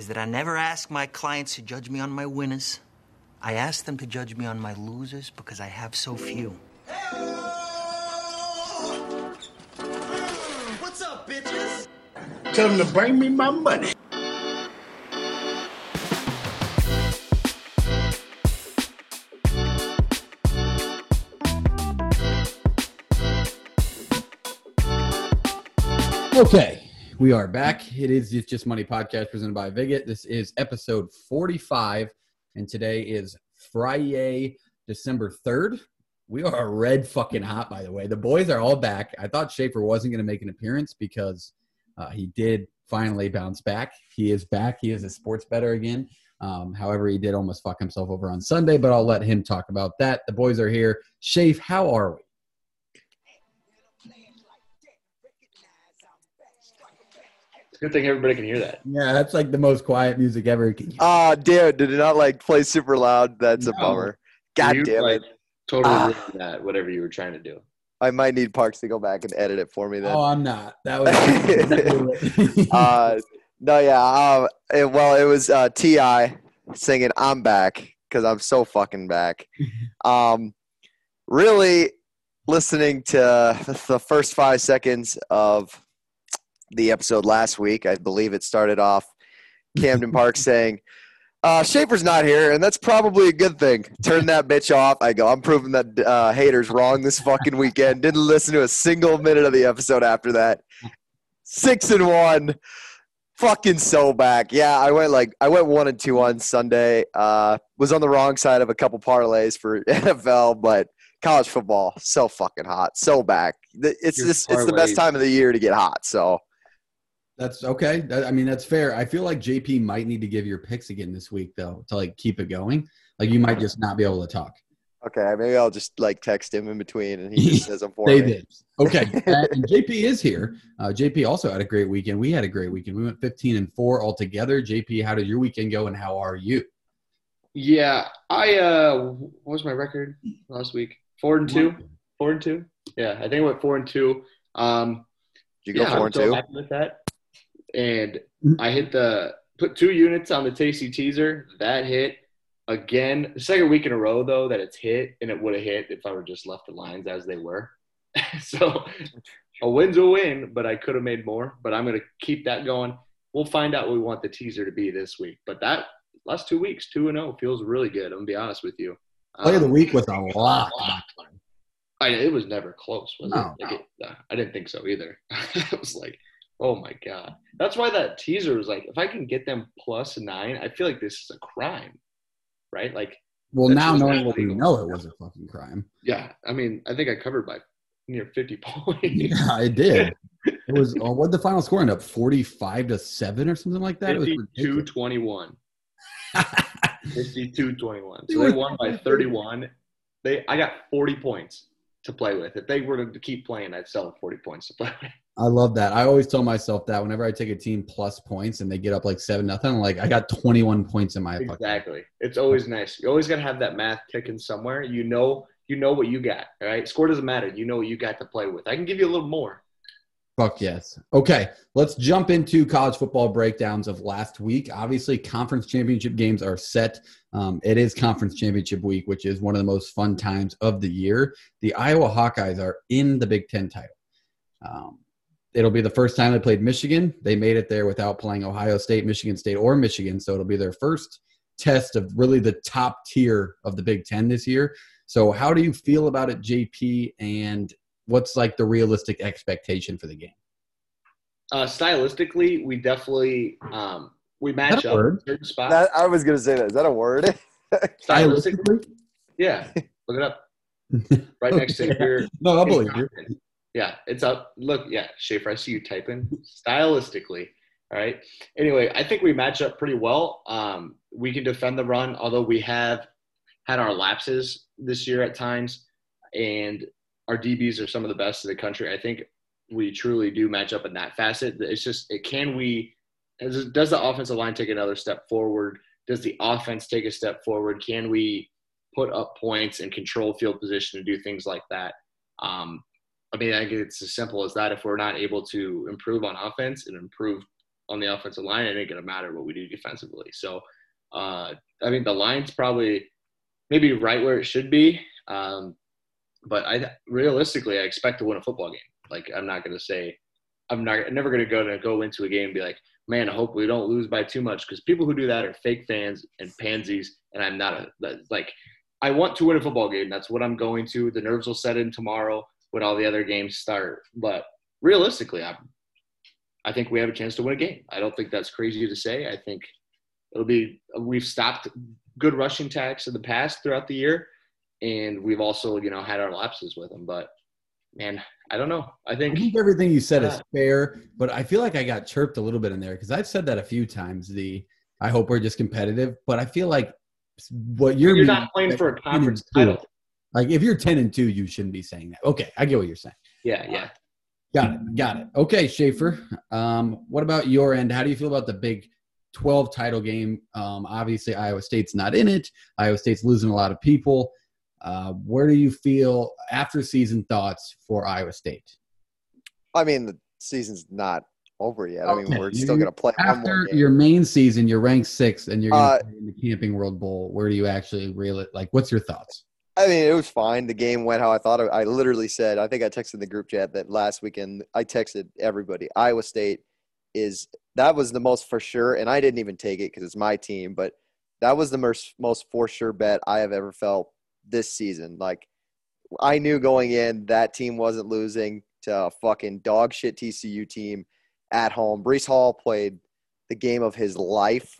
is that I never ask my clients to judge me on my winners. I ask them to judge me on my losers because I have so few. What's up, bitches? Tell them to bring me my money. Okay, we are back. It is It's Just Money podcast presented by Viget. This is episode 45, and today is Friday, December 3rd. We are red fucking hot, by the way. The boys are all back. I thought Schaefer wasn't going to make an appearance because uh, he did finally bounce back. He is back. He is a sports better again. Um, however, he did almost fuck himself over on Sunday, but I'll let him talk about that. The boys are here. Shafe, how are we? Good thing everybody can hear that. Yeah, that's like the most quiet music ever. Can you- Ah, damn! Did it not like play super loud? That's a bummer. God You, damn like, it! Totally ruined that, whatever you were trying to do. I might need Parks to go back and edit it for me then. Oh, I'm not. That was. uh, no, yeah. Um, it- well, it was uh, Ti singing "I'm back" because I'm so fucking back. Um, really listening to the first five seconds of the episode last week. I believe it started off Camden Park saying. Uh, Schaefer's not here, and that's probably a good thing. Turn that bitch off. I go. I'm proving that uh, haters wrong this fucking weekend. Didn't listen to a single minute of the episode after that. Six and one fucking so back. Yeah, I went like I went one and two on Sunday. Uh, was on the wrong side of a couple parlays for NFL, but college football so fucking hot, so back. It's Your just it's the best time of the year to get hot. So That's okay. That- I mean, that's fair. I feel like JP might need to give your picks again this week, though, to like keep it going. Like you might just not be able to talk. okay, maybe I'll just like text him in between, and he just says I'm for They did. Okay. And JP is here. Uh, JP also had a great weekend. We had a great weekend. We went 15 and four altogether. JP, how did your weekend go, and how are you? Yeah, I uh, what was my record last week? Four and two. Four and two. Yeah, I think I went four and two. Um, Did you go yeah, four I'm and so two? happy with that. And Mhm. I hit the put two units on the Tasty Teaser. That hit again. The second week in a row though that it's hit, and it would have hit if I were just left the lines as they were. so a win's a win, but I could have made more. But I'm gonna keep that going. We'll find out what we want the teaser to be this week. But that last two weeks, two and zero, feels really good. I'm gonna be honest with you. Play of the Um, week was a lot. I, it was never close, was No, it? Like it uh, I didn't think so either. it was like, oh my god. That's why that teaser was like, if I can get them plus nine, I feel like this is a crime, right? Like, Well, now knowing what we know, it was a fucking crime. yeah. I mean, I think I covered by near fifty points. Yeah, it did. It was. Uh, what the final score end up? Forty-five to seven or something like that. It was 52 ridiculous. 21. 52 21. So they won by 31. They I got 40 points to play with. If they were to keep playing, I'd sell 40 points to play with. I love that. I always tell myself that whenever I take a team plus points and they get up like seven nothing, like I got twenty one points in my Exactly. It's always nice. You always got to have that math ticking somewhere. You know, you know what you got. All right. Score doesn't matter. You know what you got to play with. I can give you a little more. Fuck yes. Okay, let's jump into college football breakdowns of last week. Obviously, conference championship games are set. Um, it is conference championship week, which is one of the most fun times of the year. The Iowa Hawkeyes are in the Big Ten title. Um, it'll be the first time they played Michigan. They made it there without playing Ohio State, Michigan State, or Michigan. So it'll be their first test of really the top tier of the Big Ten this year. So, how do you feel about it, JP? And what's like the realistic expectation for the game? Uh, stylistically, we definitely um, we match That up word. in certain spots. That, I was gonna say that. Is that a word? stylistically, yeah. Look it up. Right next to your no, I believe you. Yeah, it's up. Look, yeah, Schaefer, I see you typing stylistically. All right. Anyway, I think we match up pretty well. Um, we can defend the run, although we have had our lapses this year at times, and our DBs are some of the best in the country. I think we truly do match up in that facet. It's just, it, can we? Does the offensive line take another step forward? Does the offense take a step forward? Can we put up points and control field position and do things like that? Um, I mean, I think it's as simple as that. If we're not able to improve on offense and improve on the offensive line, it ain't gonna matter what we do defensively. So, uh, I mean, the line's probably maybe right where it should be. Um, but I realistically, I expect to win a football game. Like, I'm not gonna say, I'm not I'm never gonna go to go into a game and be like, man, I hope we don't lose by too much because people who do that are fake fans and pansies, and I'm not a like. I want to win a football game. That's what I'm going to. The nerves will set in tomorrow when all the other games start. But realistically, I, I think we have a chance to win a game. I don't think that's crazy to say. I think it'll be. We've stopped good rushing attacks in the past throughout the year, and we've also you know had our lapses with them. But man, I don't know. I I think think everything you said is fair, but I feel like I got chirped a little bit in there because I've said that a few times. The I hope we're just competitive, but I feel like what you're you're not playing for a conference title. Like if you're ten and two, you shouldn't be saying that. Okay, I get what you're saying. Yeah, yeah. Got it. Got it. Okay, Schaefer. Um, what about your end? How do you feel about the Big 12 title game? Um, obviously, Iowa State's not in it. Iowa State's losing a lot of people. Uh, where do you feel after season thoughts for Iowa State? I mean, the season's not over yet. I mean, we're you- still gonna play one more After game. your main season, you're ranked sixth, and you're going Uh, play in the Camping World Bowl. Where do you actually reel it? Like, what's your thoughts? I mean, it was fine. The game went how I thought. I literally said, I think I texted the group chat that last weekend. I texted everybody. Iowa State is that was the most for sure, and I didn't even take it because it's my team. But that was the most most for sure bet I have ever felt this season. Like I knew going in that team wasn't losing to a fucking dog shit TCU team at home. Breece Hall played the game of his life.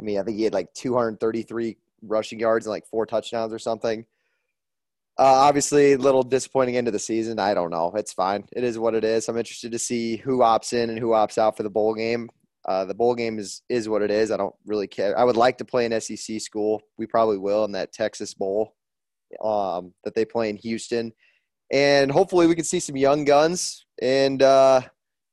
I mean, I think he had like 233 rushing yards and like four touchdowns or something. Uh, obviously, a little disappointing end of the season. I don't know. It's fine. It is what it is. I'm interested to see who opts in and who opts out for the bowl game. Uh, the bowl game is is what it is. I don't really care. I would like to play an SEC school. We probably will in that Texas Bowl um, that they play in Houston, and hopefully we can see some young guns. And uh,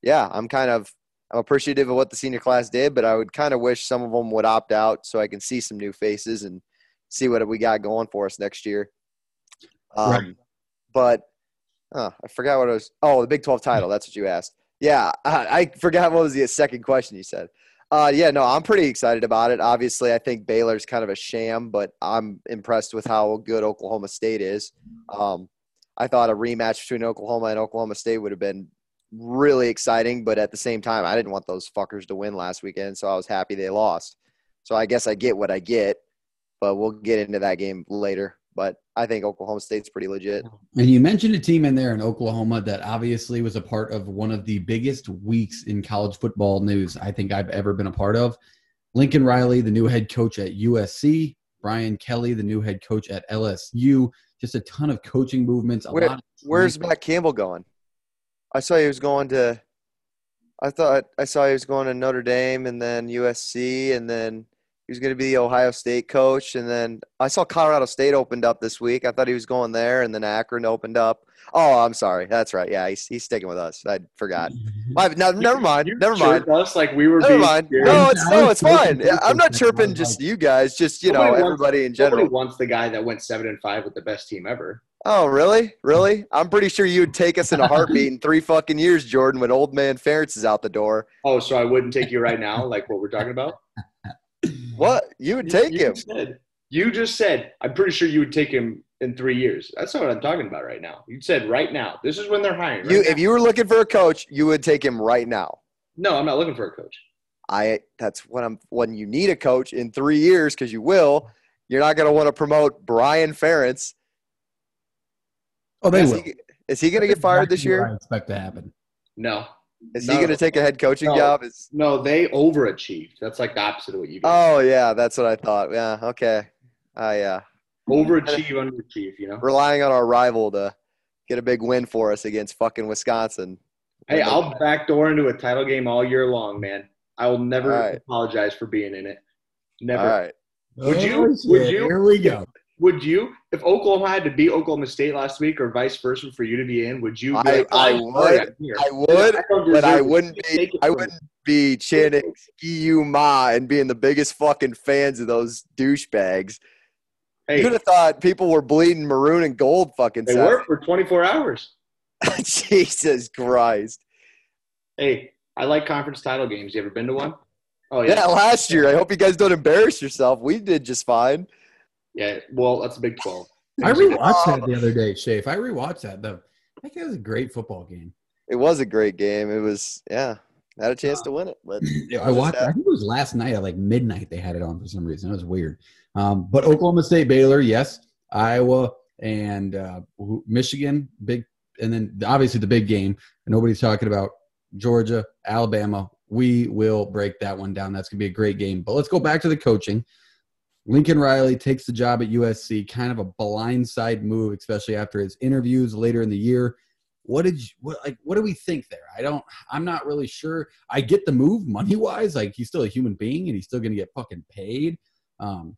yeah, I'm kind of I'm appreciative of what the senior class did, but I would kind of wish some of them would opt out so I can see some new faces and see what we got going for us next year. Um, Right. But uh, I forgot what I was. Oh, the Big 12 title. That's what you asked. Yeah, I, I forgot what was the second question you said. Uh, yeah, no, I'm pretty excited about it. Obviously, I think Baylor's kind of a sham, but I'm impressed with how good Oklahoma State is. Um, I thought a rematch between Oklahoma and Oklahoma State would have been really exciting, but at the same time, I didn't want those fuckers to win last weekend, so I was happy they lost. So I guess I get what I get, but we'll get into that game later. But I think Oklahoma State's pretty legit. And you mentioned a team in there in Oklahoma that obviously was a part of one of the biggest weeks in college football news I think I've ever been a part of. Lincoln Riley, the new head coach at USC, Brian Kelly, the new head coach at LSU. Just a ton of coaching movements. A Where- lot of Where's Matt Campbell going? I saw he was going to. I thought I saw he was going to Notre Dame and then USC and then he was going to be the Ohio State coach and then I saw Colorado State opened up this week. I thought he was going there and then Akron opened up. Oh, I'm sorry. That's right. Yeah, he's, he's sticking with us. I forgot. My, no, never mind. You Never mind. Us like we were Never being mind. No, it's no, it's fine. I'm not That's what I chirping just you guys. Just you know Nobody wants- everybody in general. wants the guy that went seven and five with the best team ever. Oh, really? Really? I'm pretty sure you would take us in a heartbeat in three fucking years, Jordan, when old man Ferentz is out the door. Oh, so I wouldn't take you right now, like what we're talking about. What? You would take you him. Said, you just said, I'm pretty sure you would take him in three years. That's not what I'm talking about right now. You said right now. This is when they're hiring. right You, now. if you were looking for a coach, you would take him right now. no, I'm not looking for a coach. I. That's when I'm. When you need a coach in three years, because you will. You're not going to want to promote Brian Ferentz. Oh, they is, will. he, is he going to get fired this Exactly what I year? expect to happen. No, Is No. he going to take a head coaching No. job? Is, no, they overachieved. That's like the opposite of what you did. oh yeah, that's what I thought. Yeah. Okay. Uh, yeah. Overachieve, underachieve. You know. Relying on our rival to get a big win for us against fucking Wisconsin. Hey, I'll backdoor into a title game all year long, man. I will never All right. apologize for being in it. Never. All right. Would you- would you- Here we go. Would you, if Oklahoma had to beat Oklahoma State last week, or vice versa, for you to be in? Would you? Be I- like, I "Oh, would. I'm here." I would, but I wouldn't be. I wouldn't be chanting "Ski ma" and being the biggest fucking fans of those douchebags. Hey, You'd have thought people were bleeding maroon and gold fucking. they were for 24 hours. Jesus Christ! Hey, I like conference title games. You ever been to one? Oh yeah. Yeah, last year. I hope you guys don't embarrass yourself. We did just fine. Yeah. Well, that's a Big Twelve. I rewatched that the other day, Shafe. I rewatched that. though. I think it was a great football game. It was a great game. It was yeah. Had a chance to win it, but Yeah, I watched. I think it was last night at like midnight. They had it on for some reason. It was weird. Um, but Oklahoma State, Baylor, yes. Iowa and uh, Michigan, big, and then obviously the big game. Nobody's talking about Georgia, Alabama. We will break that one down. That's gonna be a great game. But let's go back to the coaching. Lincoln Riley takes the job at USC, kind of a blindside move, especially after his interviews later in the year. What did you what, like? What do we think there? I don't. I'm not really sure. I get the move money wise. Like he's still a human being and he's still going to get fucking paid. Um,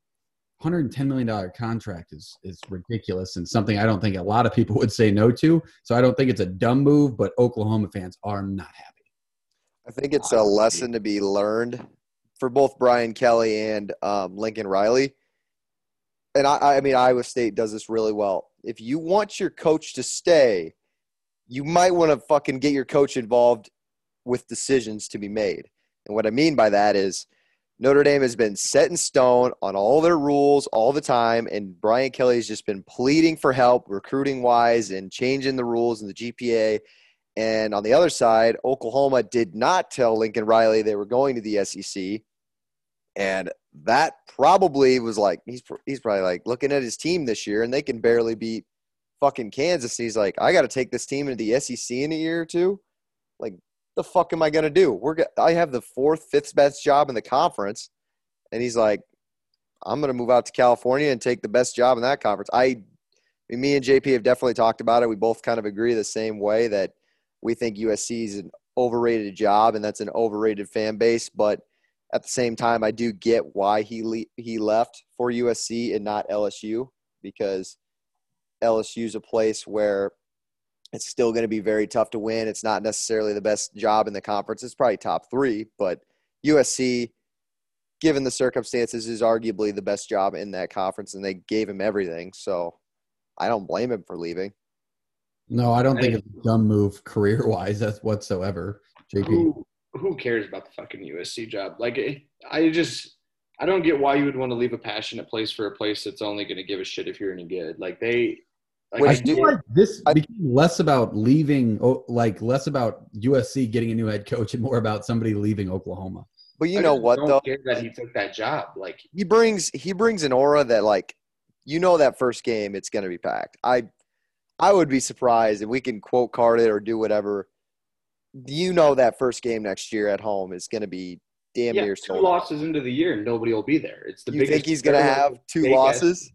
110 million dollar contract is is ridiculous and something I don't think a lot of people would say no to. So I don't think it's a dumb move, but Oklahoma fans are not happy. I think it's a lesson to be learned for both Brian Kelly and um, Lincoln Riley. And I, I mean, Iowa State does this really well. If you want your coach to stay, you might want to fucking get your coach involved with decisions to be made. And what I mean by that is Notre Dame has been set in stone on all their rules all the time, and Brian Kelly has just been pleading for help recruiting wise and changing the rules and the GPA. And on the other side, Oklahoma did not tell Lincoln Riley they were going to the SEC. And that probably was like he's he's probably like looking at his team this year, and they can barely beat fucking Kansas. He's like, I got to take this team into the SEC in a year or two. Like, the fuck am I gonna do? We're I have the fourth, fifth best job in the conference, and he's like, I'm gonna move out to California and take the best job in that conference. I, I mean, me and JP have definitely talked about it. We both kind of agree the same way that we think USC is an overrated job, and that's an overrated fan base, but at the same time, I do get why he le- he left for USC and not LSU because LSU is a place where it's still going to be very tough to win. It's not necessarily the best job in the conference. It's probably top three, but USC, given the circumstances, is arguably the best job in that conference, and they gave him everything. So I don't blame him for leaving. No, I don't think it's a dumb move career wise. That's whatsoever. JP. Who who cares about the fucking USC job? Like, it, I just I don't get why you would want to leave a passionate place for a place that's only going to give a shit if you're any good. Like they. Like, I I do- feel like this I- became less about leaving, oh, like less about USC getting a new head coach and more about somebody leaving Oklahoma. But you I know what don't though? care that he took that job. Like he brings he brings an aura that like you know that first game it's going to be packed. I I would be surprised if we can quote card it or do whatever. You know that first game next year at home is going to be damn yeah, near two sold. losses into the year and nobody will be there. It's the You biggest. think he's going to have two big ass- losses?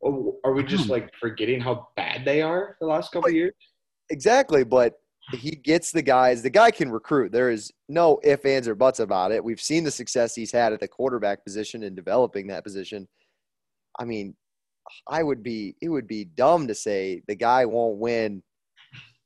Or are we just Hmm. like forgetting how bad they are the last couple of years? Exactly, but he gets the guys. The guy can recruit. There is no ifs, ands, or buts about it. We've seen the success he's had at the quarterback position and developing that position. I mean, I would be it would be dumb to say the guy won't win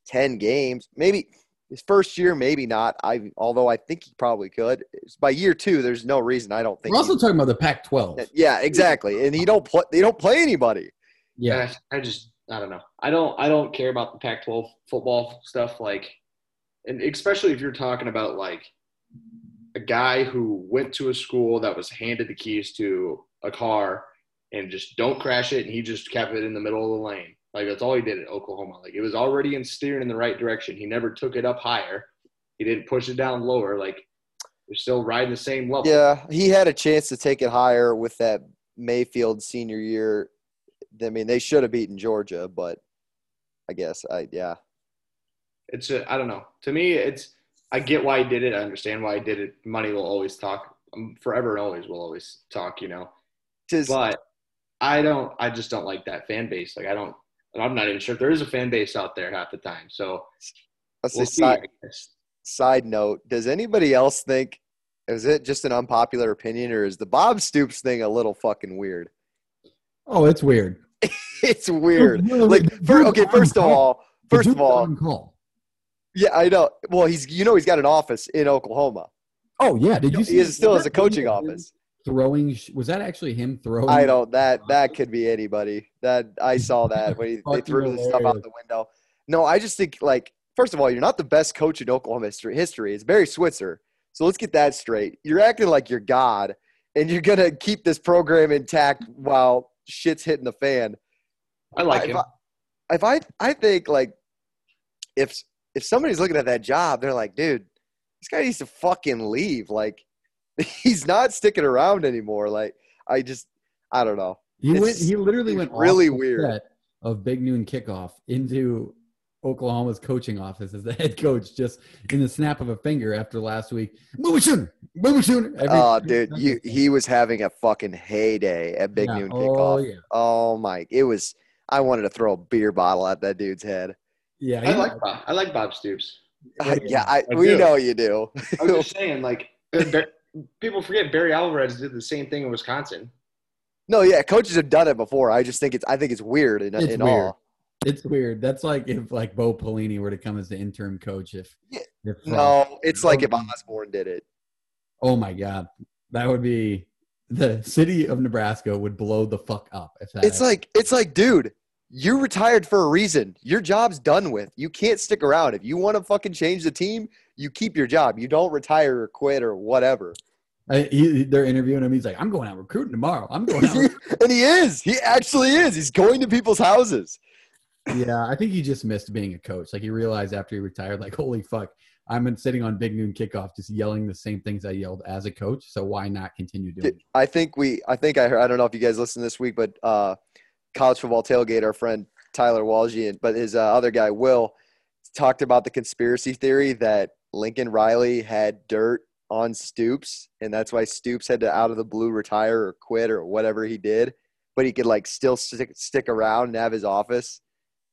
ten games. Maybe his first year, maybe not. I although I think he probably could. By year two, there's no reason I don't think. We're also talking about the Pac-12. yeah, exactly. And he don't play. They don't play anybody. Yeah, I, I just I don't know. I don't I don't care about the Pac-12 football stuff. Like, and especially if you're talking about like a guy who went to a school that was handed the keys to a car and just don't crash it, and he just kept it in the middle of the lane. Like that's all he did at Oklahoma. Like it was already in steering in the right direction. He never took it up higher. He didn't push it down lower. Like they're still riding the same level. Yeah, he had a chance to take it higher with that Mayfield senior year. I mean, they should have beaten Georgia, but I guess I yeah. it's I don't know. To me, it's I get why he did it. I understand why he did it. Money will always talk. Um, forever and always will always talk. You know, Tis, but I don't. I just don't like that fan base. Like I don't. And I'm not even sure if there is a fan base out there half the time. So let's we'll say see. side, side note: Does anybody else think? Is it just an unpopular opinion, or is the Bob Stoops thing a little fucking weird? Oh, it's weird. it's weird. Dude, Like, the fir- dude's okay, on first of all, first of all, call. yeah, I know. Well, he's you know he's got an office in Oklahoma. Oh yeah, did you see? He is, still has a coaching of him office. Throwing was that actually him throwing? I don't. That that could be anybody. That I saw that when he, they Fucking threw the stuff out the window. No, I just think like first of all, you're not the best coach in Oklahoma history. history. It's Barry Switzer. So let's get that straight. You're acting like you're God, and you're gonna keep this program intact while shit's hitting the fan. I like if him. I, if I I think like if if somebody's looking at that job, they're like, dude, this guy needs to fucking leave. Like he's not sticking around anymore. Like I just I don't know. He went. He literally it's went off really the weird. set of Big Noon Kickoff into Oklahoma's coaching office as the head coach, just in the snap of a finger after last week. Move it sooner. Move it sooner. Every- Oh, dude, you, he was having a fucking heyday at Big Yeah. Noon Oh kickoff. yeah. Oh my! It was. I wanted to throw a beer bottle at that dude's head. Yeah. I like Bob. I like Bob Stoops. yeah, I, I we do. know you do. I was just saying, like, Bar- people forget Barry Alvarez did the same thing in Wisconsin. no, yeah, coaches have done it before. I just think it's. I think it's weird in, It's in weird. all. It's weird. That's like if like Bo Pelini were to come as the interim coach. If, Yeah. if uh, No, it's like if Osborne did it. oh my god, that would be the city of Nebraska would blow the fuck up if that. It's like it's like, dude, you're retired for a reason. Your job's done with. You can't stick around. If you want to fucking change the team, you keep your job. You don't retire or quit or whatever. I, he, they're interviewing him. He's like, "I'm going out recruiting tomorrow. I'm going out." and he is. He actually is. He's going to people's houses. yeah, I think he just missed being a coach. Like he realized after he retired, like, holy fuck, I'm been sitting on Big Noon kickoff, just yelling the same things I yelled as a coach. So why not continue doing? it? I think we. I think I heard. I don't know if you guys listened this week, but uh, college football tailgate. Our friend Tyler Walgian, but his uh, other guy Will talked about the conspiracy theory that Lincoln Riley had dirt on Stoops, and that's why Stoops had to out of the blue retire or quit or whatever he did. But he could like still stick stick around and have his office,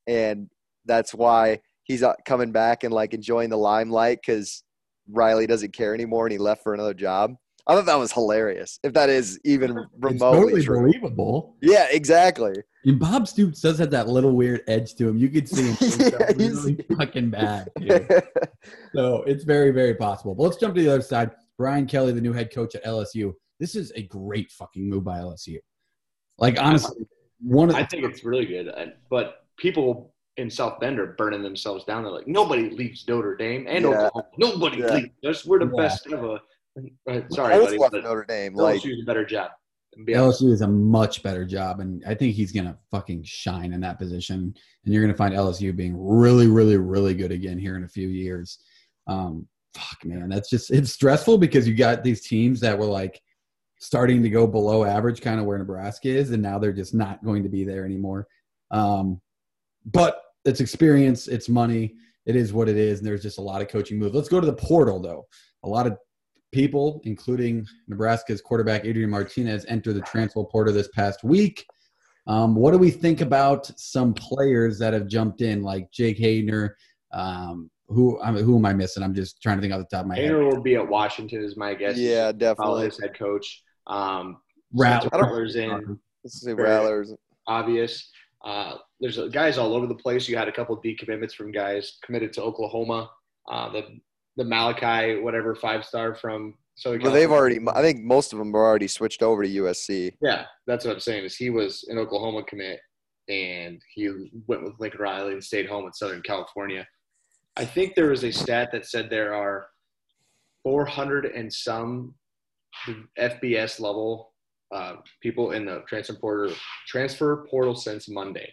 and that's why he's uh, coming back and like enjoying the limelight because Riley doesn't care anymore and he left for another job. I thought that was hilarious. If that is even It's remotely totally true. believable. Yeah, exactly. And Bob Stoops does have that little weird edge to him. You could see him Yeah, he's- really fucking bad. dude. So it's very, very possible. But let's jump to the other side. Brian Kelly, the new head coach at LSU. This is a great fucking move by LSU. Like honestly, one of I think it's really good. But people in South Bend are burning themselves down. They're like, nobody leaves Notre Dame and Yeah. Oklahoma. Nobody Yeah. leaves us. We're the Yeah. best ever. Uh, Sorry, Both buddy, left but Notre Dame. Like, LSU's a better job. And be honest. LSU is a much better job, and I think he's gonna fucking shine in that position. And you're gonna find LSU being really, really, really good again here in a few years. Um, fuck, man, that's just it's stressful because you got these teams that were like starting to go below average, kind of where Nebraska is, and now they're just not going to be there anymore. Um, but it's experience, it's money, it is what it is, and there's just a lot of coaching moves. Let's go to the portal though. A lot of people, including Nebraska's quarterback Adrian Martinez, entered the transfer portal this past week. Um, what do we think about some players that have jumped in, like Jake Haener? Um, who I mean, who am I missing? I'm just trying to think off the top of my head. Hayner will be at Washington, is my guess. yeah, Follow definitely. his head coach. Um, Rattler's in. This is a Very- Rattlers. obvious. Uh, there's guys all over the place. You had a couple of decommitments from guys committed to Oklahoma. Uh, the the Malachi, whatever five star from Southern Well, they've already. I think most of them are already switched over to USC. Yeah, that's what I'm saying. Is he was an Oklahoma commit, and he went with Lincoln Riley and stayed home in Southern California. I think there was a stat that said there are 400 and some FBS level uh, people in the transfer portal transfer portal since Monday.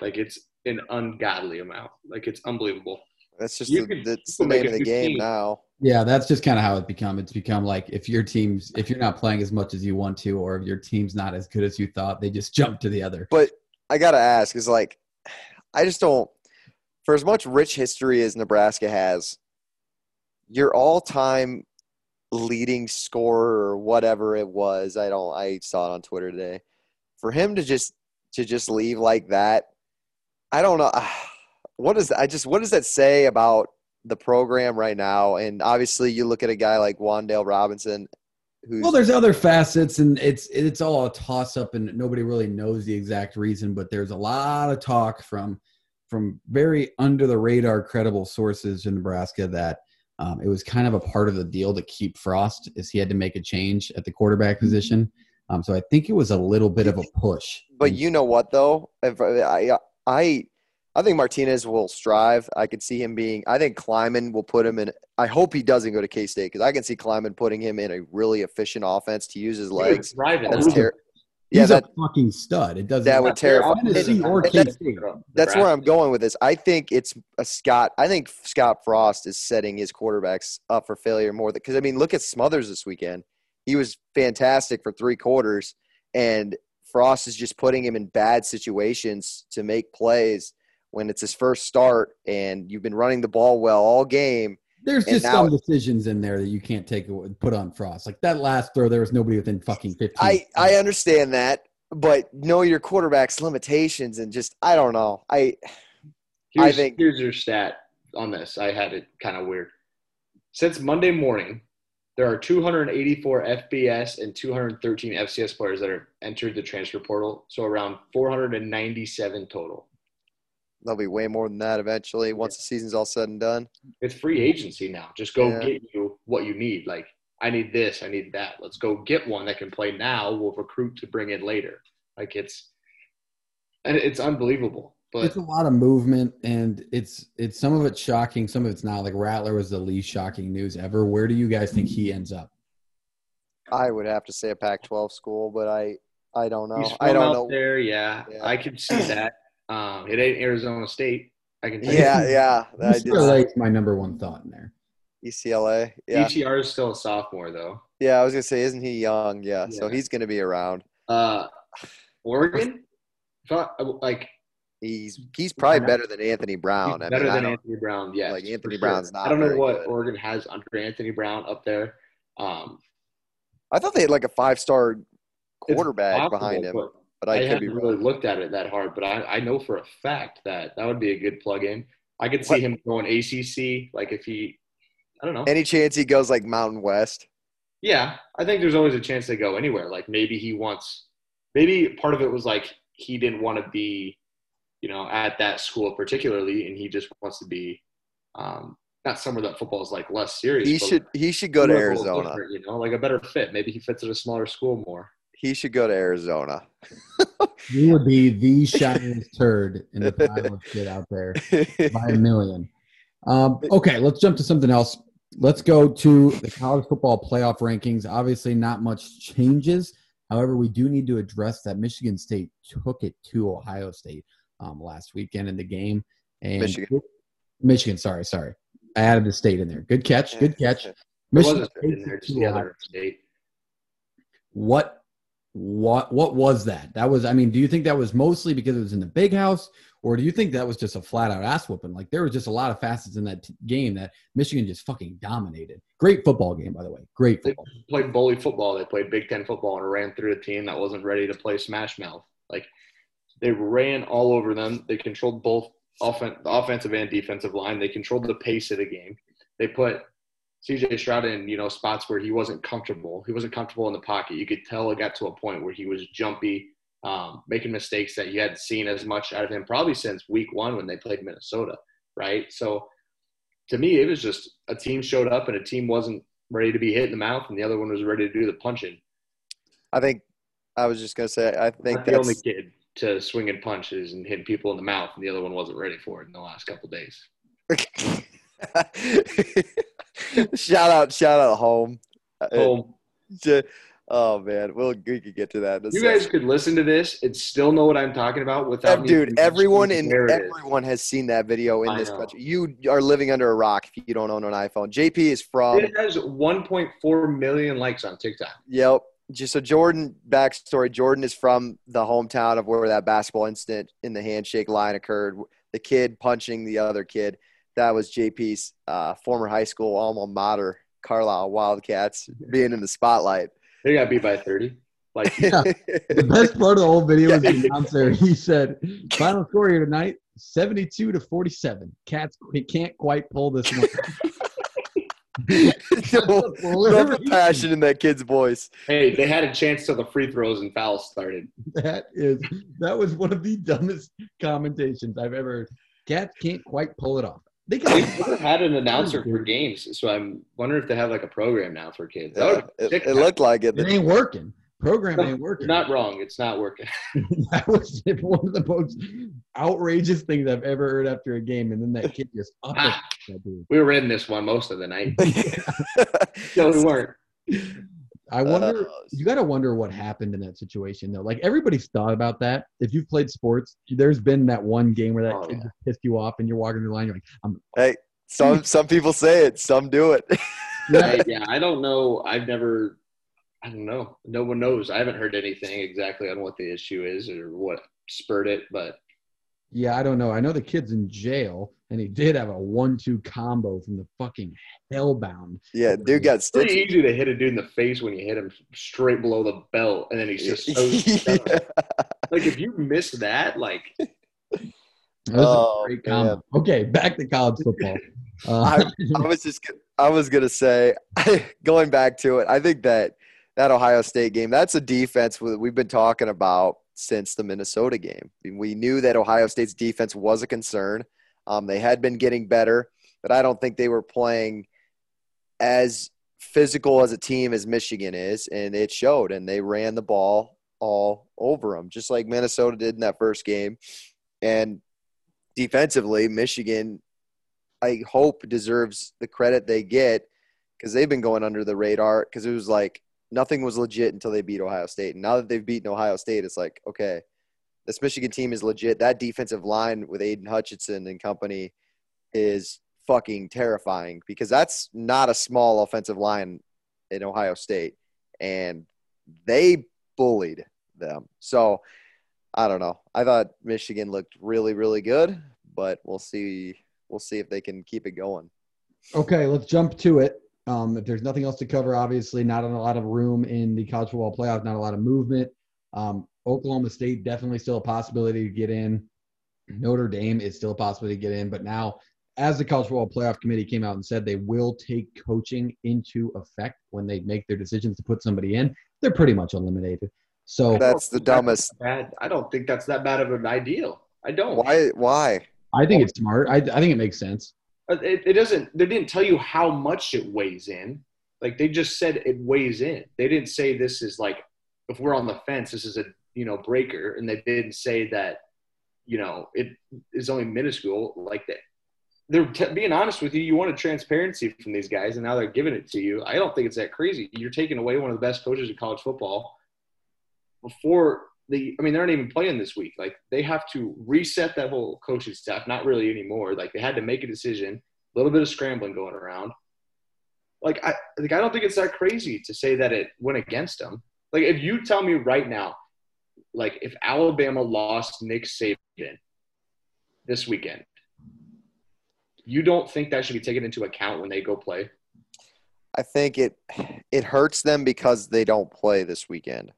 Like it's an ungodly amount. Like it's unbelievable. That's just You the, could- that's the name of the game team. now. Yeah, that's just kind of how it's become. It's become like if your team's if you're not playing as much as you want to, or if your team's not as good as you thought, they just jump to the other. But I gotta ask, is like, I just don't. For as much rich history as Nebraska has, your all-time leading scorer or whatever it was, I don't. I saw it on Twitter today. For him to just to just leave like that, I don't know. Ah, What does I just what does that say about the program right now? And obviously, you look at a guy like Wan'Dale Robinson, who's Well, there's other facets, and it's it's all a toss up, and nobody really knows the exact reason. But there's a lot of talk from from very under the radar, credible sources in Nebraska that um, it was kind of a part of the deal to keep Frost, is he had to make a change at the quarterback position. Um, so I think it was a little bit of a push. But you know what though? If I I I think Martinez will strive. I could see him being. I think Klieman will put him in. I hope he doesn't go to K State because I can see Klieman putting him in a really efficient offense to use his legs. Thriving. That's He's a- yeah, He's that, a fucking stud. It doesn't. that would terrify. Tennessee or K that's- State. that's where I'm going with this. I think it's a Scott. I think Scott Frost is setting his quarterbacks up for failure more because I mean, look at Smothers this weekend. He was fantastic for three quarters, and Frost is just putting him in bad situations to make plays when it's his first start, and you've been running the ball well all game. There's just now- some decisions in there that you can't take away put on Frost. Like that last throw, there was nobody within fucking 15. I I understand that, but know your quarterback's limitations and just I don't know. I Here's, I think- here's your stat on this. I had it kind of weird. Since Monday morning, there are 284 FBS and 213 FCS players that have entered the transfer portal. So around 497 total. There'll be way more than that eventually once the season's all said and done. It's free agency now. Just go Yeah. get you what you need. Like I need this, I need that. Let's go get one that can play now. We'll recruit to bring in later. Like it's and it's unbelievable. But it's a lot of movement, and it's it's some of it's shocking, some of it's not. Like Rattler was the least shocking news ever. Where do you guys think he ends up? I would have to say a Pac-12 school, but I I don't know. he's from I don't out know. there. Yeah, Yeah. I could see that. Um, it ain't Arizona State. I can tell Yeah, you. yeah. I UCLA is my number one thought in there. UCLA. Yeah, ETR is still a sophomore though. yeah. I was gonna say, isn't he young? Yeah, so he's gonna be around. Uh, Oregon, Thought- like He's he's probably better than Anthony Brown. he's I better mean, I than don't- Anthony Brown. Yes, like, for Anthony sure. Brown's not I don't know very what good. Oregon has under Anthony Brown up there. Um, I thought they had like a five-star quarterback possible, behind him, but I, I, haven't really looked at it that hard, but I, I know for a fact that that would be a good plug-in. I could see What- him going ACC, like if he, I don't know. Any chance he goes like Mountain West? Yeah, I think there's always a chance they go anywhere. Like maybe he wants, maybe part of it was like he didn't want to be, you know, at that school particularly, and he just wants to be, um, not somewhere that football is like less serious. He should he should go to somewhere a little Arizona. You know, like a better fit. Maybe he fits at a smaller school more. He should go to Arizona. He would be the shiniest turd in the pile of shit out there by a million. Um, okay, let's jump to something else. Let's go to the college football playoff rankings. Obviously, not much changes. However, we do need to address that Michigan State took it to Ohio State um, last weekend in the game. And Michigan. Michigan, sorry, sorry. I added the state in there. Good catch. Good catch. Michigan was a fit in State there, took just to the Ohio other state. what what what was that that was i mean do you think that was mostly because it was in the big house or do you think that was just a flat out ass whooping like there was just a lot of facets in that t- game that michigan just fucking dominated great football game by the way great They football played bully football. They played Big Ten football and ran through a team that wasn't ready to play Smash Mouth. Like they ran all over them. They controlled both offen- the offensive and defensive line. They controlled the pace of the game. They put CJ Stroud in, you know, spots where he wasn't comfortable. He wasn't comfortable in the pocket. You could tell it got to a point where he was jumpy, um, making mistakes that you hadn't seen as much out of him probably since week one when they played Minnesota, right? So to me, it was just a team showed up and a team wasn't ready to be hit in the mouth, and the other one was ready to do the punching. I think I was just gonna say I think Not the only kid to swinging punches and hitting people in the mouth, and the other one wasn't ready for it in the last couple days. shout out, shout out home. Uh, Oh, oh man, we'll we could get to that. you second. guys could listen to this and still know what I'm talking about without me dude, everyone in where it is. everyone has seen that video in I this know. country. You are living under a rock if you don't own an iPhone. JP is from It has 1.4 million likes on TikTok. Yep. Just so Jordan backstory. Jordan is from the hometown of where that basketball incident in the handshake line occurred. The kid punching the other kid. That was JP's uh, former high school alma mater, Carlisle Wildcats, being in the spotlight. They got beat by 30. Like Yeah. the best part of the whole video was the announcer he said final score here tonight 72 to 47 cats we can't quite pull this one no, love the passion in that kid's voice. Hey, they had a chance till the free throws and fouls started. That is that was one of the dumbest commentations I've ever heard. Cats can't quite pull it off. They They can never had an announcer for games, so I'm wondering if they have like a program now for kids. Yeah, it, it looked like it. it ain't working. program ain't working. You're not wrong. It's not working. that was one of the most outrageous things I've ever heard after a game. And then that kid just up Ah. we were in this one most of the night. no, we weren't. I wonder. Uh, you got to wonder what happened in that situation, though. Like everybody's thought about that. If you've played sports, there's been that one game where that Oh, kid yeah. pissed you off, and you're walking the line. You're like, I'm. hey, some some people say it, some do it. I, yeah, I don't know. I've never. I don't know. No one knows. I haven't heard anything exactly on what the issue is or what spurred it, but Yeah, I don't know. I know the kid's in jail, and he did have a one-two combo from the fucking hellbound. yeah, dude got it's pretty easy to hit a dude in the face when you hit him straight below the belt, and then he's just so Yeah. like if you miss that, like That was Oh, a great man. Okay, back to college football. Uh, I was just I was gonna say going back to it. I think that that Ohio State game that's a defense we've been talking about since the Minnesota game. We knew that Ohio State's defense was a concern. Um, they had been getting better, but I don't think they were playing as physical as a team as Michigan is, and it showed. And they ran the ball all over them, just like Minnesota did in that first game. And defensively, Michigan I hope deserves the credit they get because they've been going under the radar because it was like nothing was legit until they beat Ohio State. And now that they've beaten Ohio State, it's like, okay, this Michigan team is legit. That defensive line with Aidan Hutchinson and company is fucking terrifying because that's not a small offensive line in Ohio State. And they bullied them. So I don't know. I thought Michigan looked really, really good, but we'll see we'll see if they can keep it going. Okay, let's jump to it. Um, if there's nothing else to cover, obviously not a lot of room in the college football playoff, not a lot of movement. Um, Oklahoma State definitely still a possibility to get in. Notre Dame is still a possibility to get in, but now as the college football playoff committee came out and said they will take coaching into effect when they make their decisions to put somebody in, they're pretty much eliminated. So That's the dumbest. bad. I don't think that's that bad of an ideal. I don't. Why? Why? I think it's smart. I, I think it makes sense. Uh, It, it doesn't. They didn't tell you how much it weighs in. Like they just said it weighs in. They didn't say this is like if we're on the fence, this is a you know breaker, and they didn't say that you know it is only minuscule like that. They're t- being honest with you. You wanted transparency from these guys, and now they're giving it to you. I don't think it's that crazy. You're taking away one of the best coaches in college football before the. I mean, they're not even playing this week. Like they have to reset that whole coaching staff. Not really anymore. Like they had to make a decision. A little bit of scrambling going around. Like I like I don't think it's that crazy to say that it went against them. Like if you tell me right now, like if Alabama lost Nick Saban this weekend, you don't think that should be taken into account when they go play? I think it it hurts them because they don't play this weekend.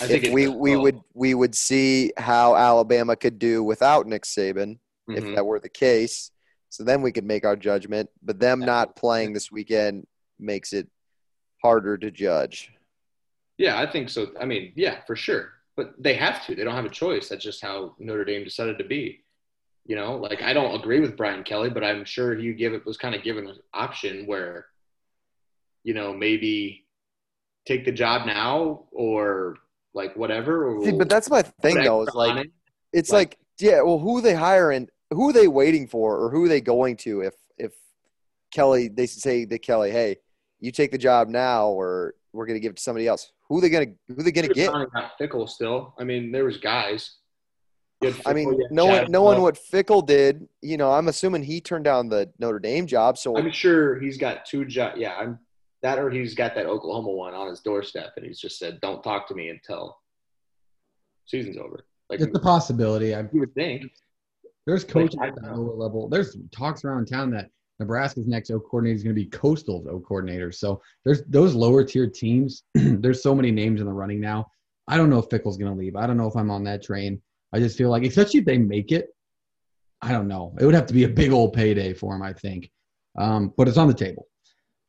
I think If we we would we would see how Alabama could do without Nick Saban if Mhm. that were the case. So then we could make our judgment. But them not playing this weekend makes it harder to judge. Yeah, I think so. I mean, yeah, for sure. But they have to. They don't have a choice. That's just how Notre Dame decided to be. You know, like I don't agree with Brian Kelly, but I'm sure he give it was kind of given an option where, you know, maybe take the job now or like whatever. See, but that's my thing though. Is like it. it's Like- like yeah, well, who they hiring? Who are they waiting for, or who are they going to? If if Kelly, they say to Kelly, hey, you take the job now, or we're gonna give it to somebody else. Who they gonna who they gonna get? Fickell still. I mean, there was guys. Had I mean, Fickell, you had knowing Chad what Fickell did, you know, I'm assuming he turned down the Notre Dame job. So I'm sure he's got two jobs. Yeah, I'm that, or he's got that Oklahoma one on his doorstep, and he's just said, "Don't talk to me until season's over." Like It's a possibility. I, would think. there's coaches I at the lower level. There's talks around town that Nebraska's next O coordinator is going to be Coastal's O coordinator. So there's those lower tier teams. there's so many names in the running now. I don't know if Fickell's going to leave. I don't know if I'm on that train. I just feel like, especially if they make it, I don't know. It would have to be a big old payday for him, I think. Um, but it's on the table.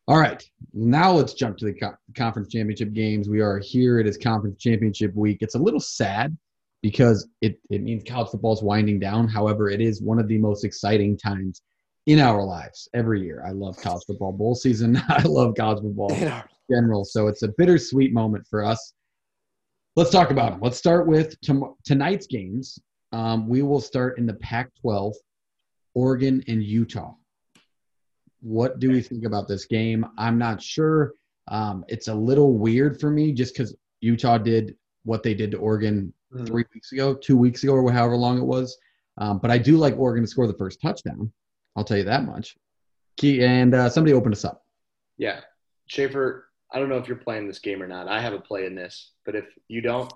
All right, now let's jump to the co- conference championship games. We are here. It is conference championship week. It's a little sad because it, it means college football is winding down. However, it is one of the most exciting times in our lives every year. I love college football bowl season. I love college football in general. So it's a bittersweet moment for us. Let's talk about them. Let's start with tom- tonight's games. Um, we will start in the Pac-12, Oregon and Utah. What do we think about this game? I'm not sure. Um, it's a little weird for me just because Utah did what they did to Oregon Mhm. three weeks ago, two weeks ago, or however long it was. Um, but I do like Oregon to score the first touchdown. I'll tell you that much. Key and uh, somebody opened us up. Yeah. Schaefer, I don't know if you're playing this game or not. I have a play in this, but if you don't,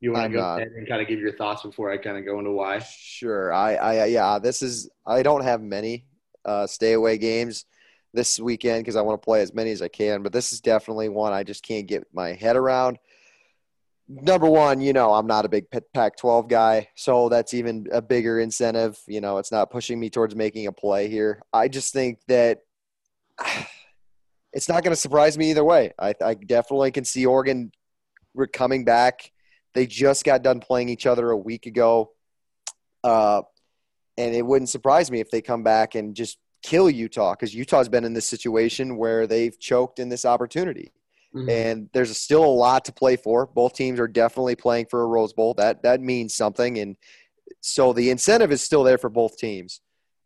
you want to go ahead and kind of give your thoughts before I kind of go into why. Sure. I, I, yeah, this is, I don't have many uh, stay away games this weekend because I want to play as many as I can, but this is definitely one I just can't get my head around. Number one, you know, I'm not a big Pac 12 guy, so that's even a bigger incentive. You know, it's not pushing me towards making a play here. I just think that it's not going to surprise me either way. I, I definitely can see Oregon re- coming back. They just got done playing each other a week ago. Uh, and it wouldn't surprise me if they come back and just kill Utah because Utah's been in this situation where they've choked in this opportunity. Mhm. And there's still a lot to play for. Both teams are definitely playing for a Rose Bowl. That that means something, and so the incentive is still there for both teams.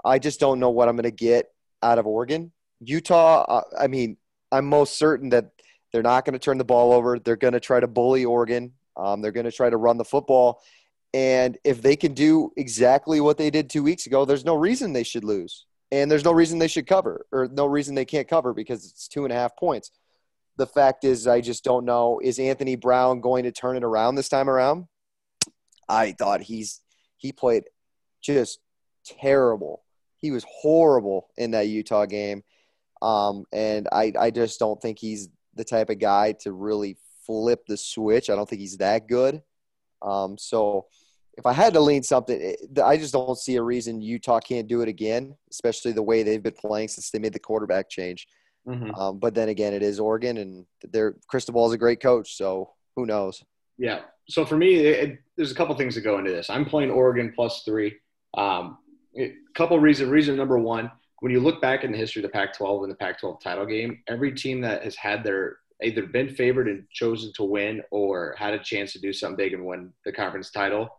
I just don't know what I'm going to get out of Oregon. Utah, uh, I mean, I'm most certain that they're not going to turn the ball over. They're going to try to bully Oregon. Um, they're going to try to run the football. And if they can do exactly what they did two weeks ago, there's no reason they should lose. And there's no reason they should cover, or no reason they can't cover because it's two and a half points. The fact is, I just don't know. Is Anthony Brown going to turn it around this time around? I thought he's he played just terrible. He was horrible in that Utah game. Um, and I, I just don't think he's the type of guy to really flip the switch. I don't think he's that good. Um, so if I had to lean something, it- I just don't see a reason Utah can't do it again, especially the way they've been playing since they made the quarterback change. Mhm. Um, but then again, it is Oregon, and their Cristobal is a great coach, so who knows? Yeah. So for me, it, it- there's a couple things that go into this. I'm playing Oregon plus three. Um, a couple reasons. Reason number one, when you look back in the history of the Pac-12 and the Pac-12 title game, every team that has had their either been favored and chosen to win or had a chance to do something big and win the conference title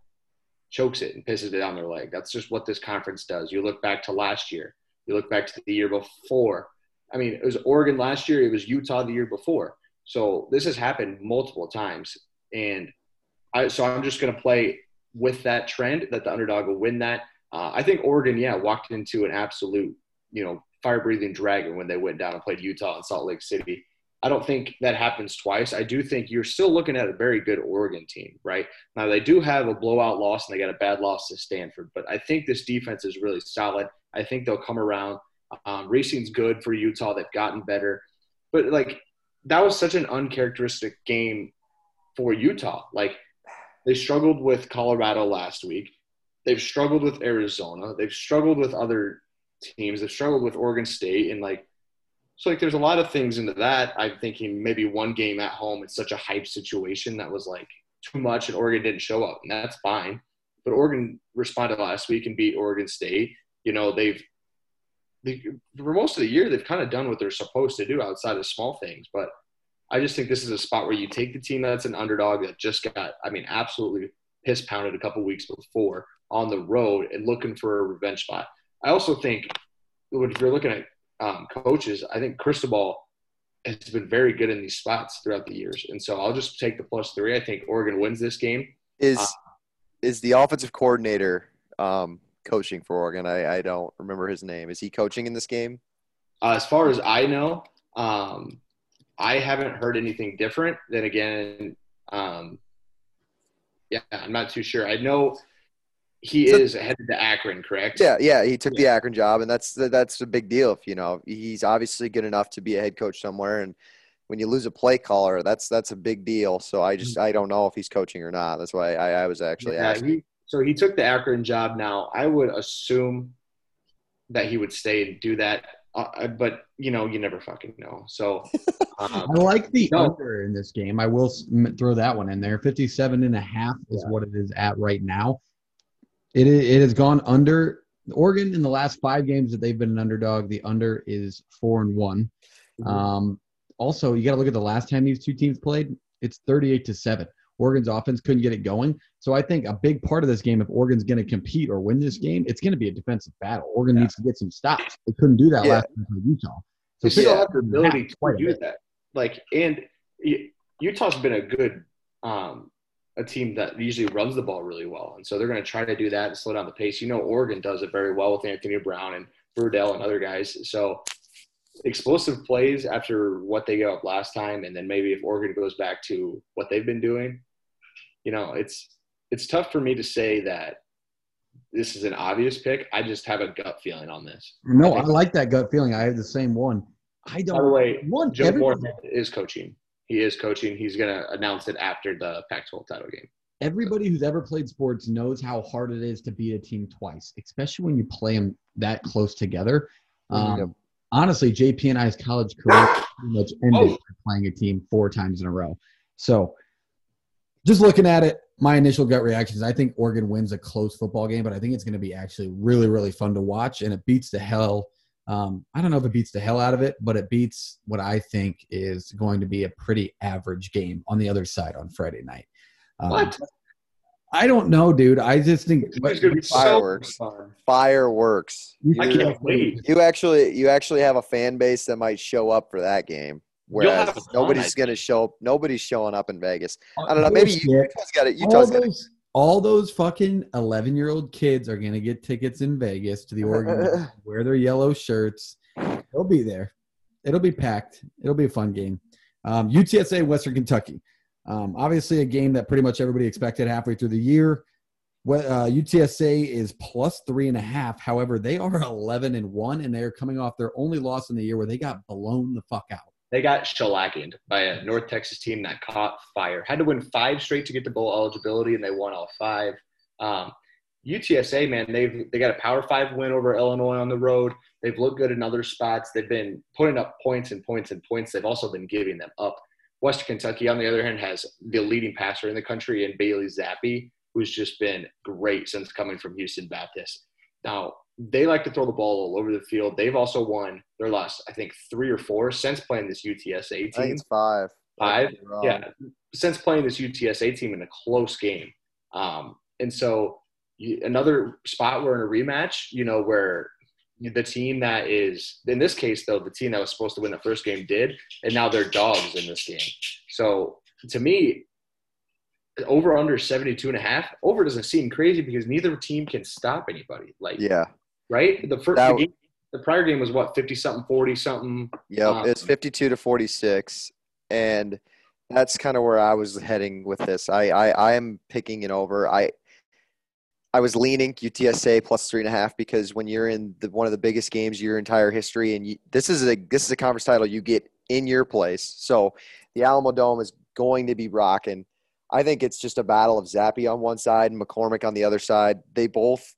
chokes it and pisses it down their leg. That's just what this conference does. You look back to last year. You look back to the year before. I mean, it was Oregon last year. It was Utah the year before. So this has happened multiple times, and I, so I'm just going to play with that trend that the underdog will win that. Uh, I think Oregon, yeah, walked into an absolute, you know, fire breathing dragon when they went down and played Utah in Salt Lake City. I don't think that happens twice. I do think you're still looking at a very good Oregon team, right? Now they do have a blowout loss and they got a bad loss to Stanford, but I think this defense is really solid. I think they'll come around. Um, Rising's good for Utah. They've gotten better, but like that was such an uncharacteristic game for Utah. Like they struggled with Colorado last week. They've struggled with Arizona. They've struggled with other teams. They've struggled with Oregon State and like so like there's a lot of things into that. I'm thinking maybe one game at home it's such a hype situation that was like too much and Oregon didn't show up and that's fine. But Oregon responded last week and beat Oregon State. You know, they've they, for most of the year they've kind of done what they're supposed to do outside of small things, but I just think this is a spot where you take the team that's an underdog that just got, I mean, absolutely piss pounded a couple weeks before on the road and looking for a revenge spot. I also think if you're looking at um, coaches, I think Cristobal has been very good in these spots throughout the years. And so I'll just take the plus three. I think Oregon wins this game. Is Uh, is the offensive coordinator um, coaching for Oregon? I, I don't remember his name. Is he coaching in this game? Uh, as far as I know, um, I haven't heard anything different. Then again, um, yeah, I'm not too sure. I know he So- is headed to Akron, correct? Yeah, yeah, he took the Akron job, and that's that's a big deal. If you know, he's obviously good enough to be a head coach somewhere, and when you lose a play caller, that's that's a big deal. So I just I don't know if he's coaching or not. That's why I, I was actually Yeah, asking. he, so he took the Akron job. Now I would assume that he would stay and do that, uh, but you know, you never fucking know. So um, I like the No. under in this game. I will throw that one in there. 57 and a half is Yeah. what it is at right now. It, it has gone under Oregon in the last five games that they've been an underdog. The under is four and one. Mhm. Um, also, you got to look at the last time these two teams played. It's 38 to seven. Oregon's offense couldn't get it going. So I think a big part of this game, if Oregon's going to compete or win this game, it's going to be a defensive battle. Oregon Yeah. needs to get some stops. They couldn't do that Yeah. last time for Utah. They still have the ability to do that. Like and Utah's been a good, um, a team that usually runs the ball really well, and so they're going to try to do that and slow down the pace. You know, Oregon does it very well with Anthony Brown and Burdell and other guys. So explosive plays after what they gave up last time, and then maybe if Oregon goes back to what they've been doing, you know, it's it's tough for me to say that this is an obvious pick. I just have a gut feeling on this. no, I I like that gut feeling. I have the same one. I don't. By the way, one, Joe Moorhead is coaching. He is coaching. He's going to announce it after the Pac-12 title game. everybody who's ever played sports knows how hard it is to beat a team twice, especially when you play them that close together. Um, Yep. Honestly, JP and I's college career pretty much ended Oh. playing a team four times in a row. So, just looking at it, my initial gut reaction is I think Oregon wins a close football game, but I think it's going to be actually really, really fun to watch, and it beats the hell. Um, I don't know if it beats the hell out of it, but it beats what I think is going to be a pretty average game on the other side on Friday night. Um, What? I don't know, dude. I just think It's going to be so Fireworks. fun. Fireworks. I You- can't wait. You actually, you actually have a fan base that might show up for that game, whereas nobody's going to show up. Nobody's showing up in Vegas. I don't know. Maybe Bullshit. Utah's got it. all Utah's got it. All those fucking 11 year old kids are going to get tickets in Vegas to the Oregon, wear their yellow shirts. They'll be there. It'll be packed. It'll be a fun game. Um, UTSA, Western Kentucky. Um, obviously, a game that pretty much everybody expected halfway through the year. What, uh, UTSA is plus three and a half. However, they are 11 and one, and they're coming off their only loss in the year where they got blown the fuck out. They got shellackened by a North Texas team that caught fire. Had to win five straight to get the bowl eligibility, and they won all five. Um, UTSA, man, they've they got a Power Five win over Illinois on the road. They've looked good in other spots. They've been putting up points and points and points. They've also been giving them up. Western Kentucky, on the other hand, has the leading passer in the country in Bailey Zappe, who's just been great since coming from Houston Baptist. Now, they like to throw the ball all over the field. They've also won their last, I think, three or four since playing this UTSA I think team. it's five. Five? Could be wrong. Yeah, since playing this UTSA team in a close game. Um, and so you, another spot where in a rematch, you know, where the team that is, in this case, though, the team that was supposed to win the first game did, and now they're dogs in this game. So to me, over under 72 and a half, over doesn't seem crazy because neither team can stop anybody. Like, Yeah. Right? The first That- the, game, the prior game was what, 50 something, 40 something? Yep. Um, it's 52 to 46. And that's kind of where I was heading with this. I, I, I am picking it over. I, I was leaning UTSA plus three and a half because when you're in the, one of the biggest games of your entire history, and you, this is a this is a conference title you get in your place, so the Alamo Dome is going to be rocking. I think it's just a battle of Zappe on one side and McCormick on the other side. They both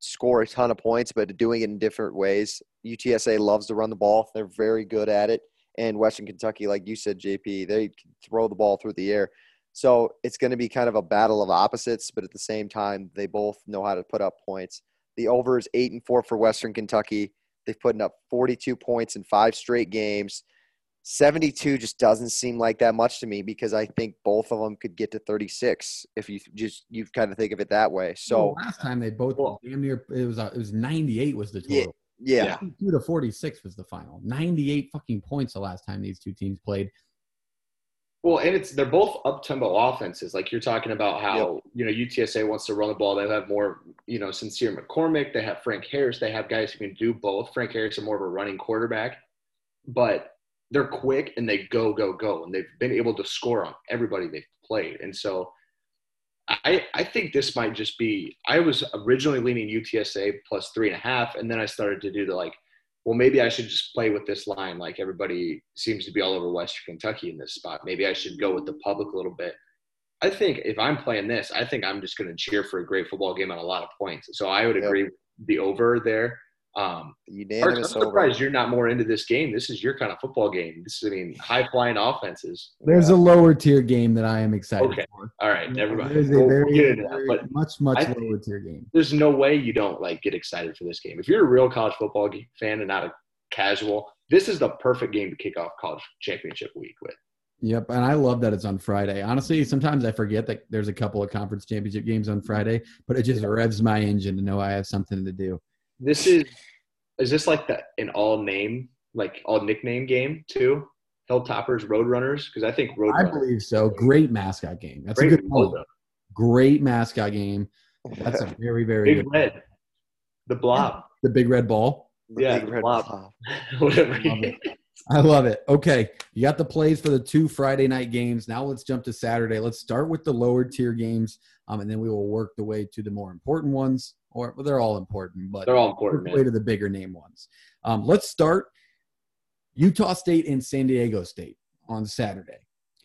score a ton of points, but doing it in different ways. UTSA loves to run the ball; they're very good at it. And Western Kentucky, like you said, JP, they throw the ball through the air. So it's going to be kind of a battle of opposites, but at the same time, they both know how to put up points. The over is eight and four for Western Kentucky. They've put up 42 points in five straight games. 72 just doesn't seem like that much to me because I think both of them could get to 36 if you just you kind of think of it that way. So Well, last time they both Well- damn near it was uh, it was 98 was the Yeah. total. yeah, 52 to 46 was the final. 98 fucking points the last time these two teams played. Well, and it's they're both up tempo offenses. Like you're talking about how you know UTSA wants to run the ball. They have more you know Sincere McCormick. They have Frank Harris. They have guys who can do both. Frank Harris is more of a running quarterback, but they're quick and they go go go, and they've been able to score on everybody they've played. And so, I I think this might just be. I was originally leaning UTSA plus three and a half, and then I started to do the like well, maybe I should just play with this line. Like everybody seems to be all over Western Kentucky in this spot. Maybe I should go with the public a little bit. I think if I'm playing this, I think I'm just going to cheer for a great football game on a lot of points. So I would agree with the over there. Um, Art, I'm unanimous over. surprised you're not more into this game. This is your kind of football game. This is, I mean, high flying offenses. There's a lower tier game that I am excited Okay. for. All right, never mind. There's a We'll- we'll very, get into that. very But much much I- lower tier game. there's no way you don't like get excited for this game. If you're a real college football ge- fan and not a casual, this is the perfect game to kick off college championship week with. Yep, and I love that it's on Friday. Honestly, sometimes I forget that there's a couple of conference championship games on Friday, but it just revs my engine to know I have something to do. This is is this like the an all name like all nickname game too? Hilltoppers, Roadrunners, because I think Road. I Roadrunners. believe so. Great mascot game. That's Great a good point. Great mascot game. That's a very very Big good. Red, the Blob. The big red ball. The Yeah, big the red blob. blob. Whatever. I love it. I love it. Okay, you got the plays for the two Friday night games. Now let's jump to Saturday. Let's start with the lower tier games, um, and then we will work the way to the more important ones. Or well, they're all important, but They're all important, way to the bigger name ones. Um, let's start Utah State and San Diego State on Saturday.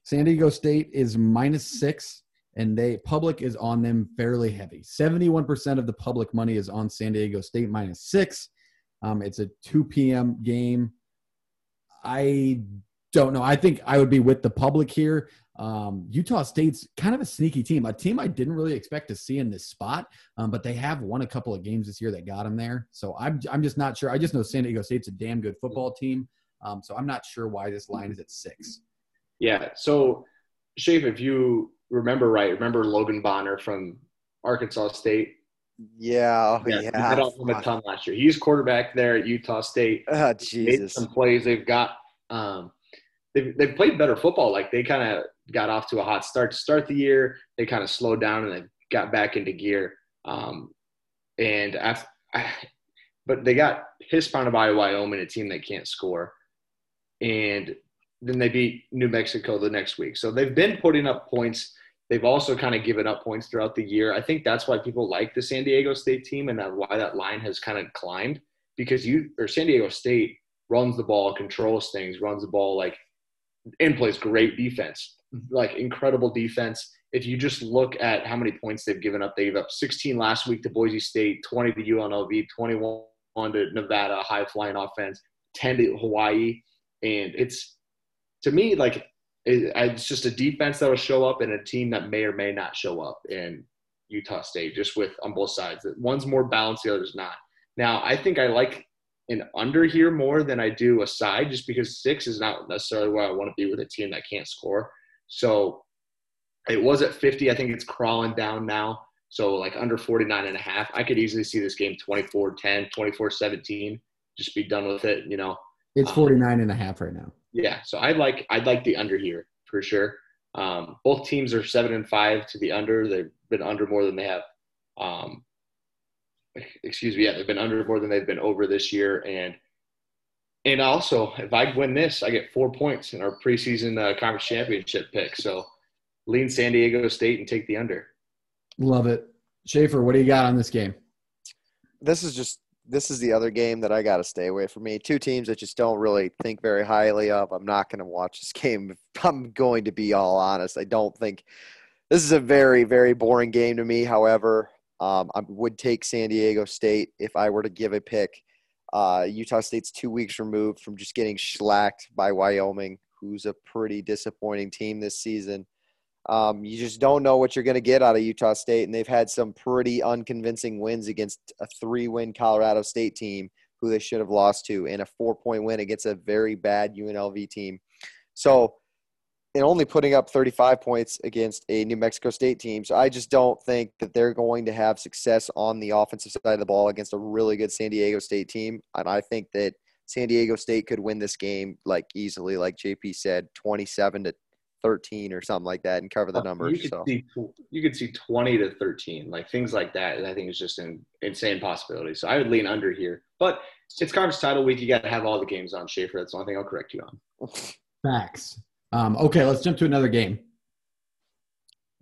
San Diego State is minus six, and they public is on them fairly heavy. Seventy-one percent of the public money is on San Diego State minus six. Um, it's a two p.m. game. I don't know. I think I would be with the public here. Um, Utah State's kind of a sneaky team, a team I didn't really expect to see in this spot, um, but they have won a couple of games this year that got them there. So I'm, I'm just not sure. I just know San Diego State's a damn good football team. Um, so I'm not sure why this line is at six. Yeah. So, Shafe, if you remember right, remember Logan Bonner from Arkansas State? Yeah, oh, Yeah, yeah. he hit off him a ton last year. He's quarterback there at Utah State. Ah, Made some plays. They've got um, they've they've played better football. Like they kind of got off to a hot start to start the year. They kind of slowed down and they got back into gear. Um, and after, but they got pissed pounded by Wyoming, a team that can't score, and then they beat New Mexico the next week. So they've been putting up points. They've also kind of given up points throughout the year. I think that's why people like the San Diego State team and that why that line has kind of climbed because you or San Diego State runs the ball, controls things, runs the ball like and plays great defense, like incredible defense. If you just look at how many points they've given up, they gave up 16 last week to Boise State, 20 to UNLV, 21 to Nevada, high flying offense, 10 to Hawaii, and it's to me like it, it's just a defense that will show up and a team that may or may not show up in Utah State, just with on both sides. One's more balanced, the other's not. Now, I think I like an under here more than I do a side, just because six is not necessarily where I want to be with a team that can't score. So it was at 50. I think it's crawling down now. So like under 49 and a half. I could easily see this game 24 10, 24 17. Just be done with it, you know. It's Um, 49 and a half right now. Yeah, so I'd like I'd like the under here for sure. Um, both teams are seven and five to the under. They've been under more than they have. Um, excuse me, yeah, they've been under more than they've been over this year. And and also, if I win this, I get four points in our preseason uh, conference championship pick. So lean San Diego State and take the under. Love it. Schaefer, what do you got on this game? This is just this is the other game that I got to stay away from me. Two teams that just don't really think very highly of. I'm not going to watch this game. I'm going to be all honest. I don't think this is a very very boring game to me. However, um, I would take San Diego State if I were to give a pick. Uh, Utah State's two weeks removed from just getting slacked by Wyoming, who's a pretty disappointing team this season. Um, you just don't know what you're going to get out of Utah State, and they've had some pretty unconvincing wins against a three-win Colorado State team who they should have lost to, and a four-point win against a very bad UNLV team. So, and only putting up 35 points against a New Mexico State team. So I just don't think that they're going to have success on the offensive side of the ball against a really good San Diego State team. And I think that San Diego State could win this game like easily, like JP said, 27 to 13 or something like that, and cover the You numbers. could So see you could see twenty to thirteen, like things like that. And I think it's just an insane possibility. So I would lean under here, but it's conference title week. You got to have all the games on Schaefer. That's the only thing I'll correct you on. Facts. Um, okay, let's jump to another game.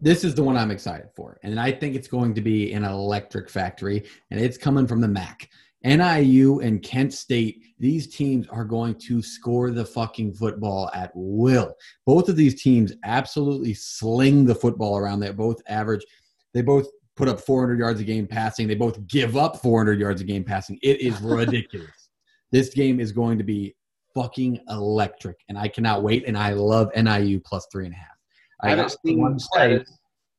This is the one I'm excited for, and I think it's going to be an electric factory, and it's coming from the MAC. NIU and Kent State, these teams are going to score the fucking football at will. Both of these teams absolutely sling the football around. They both average, they both put up 400 yards a game passing. They both give up 400 yards a game passing. It is ridiculous. this game is going to be fucking electric, and I cannot wait. And I love NIU plus three and a half. I haven't got seen one play.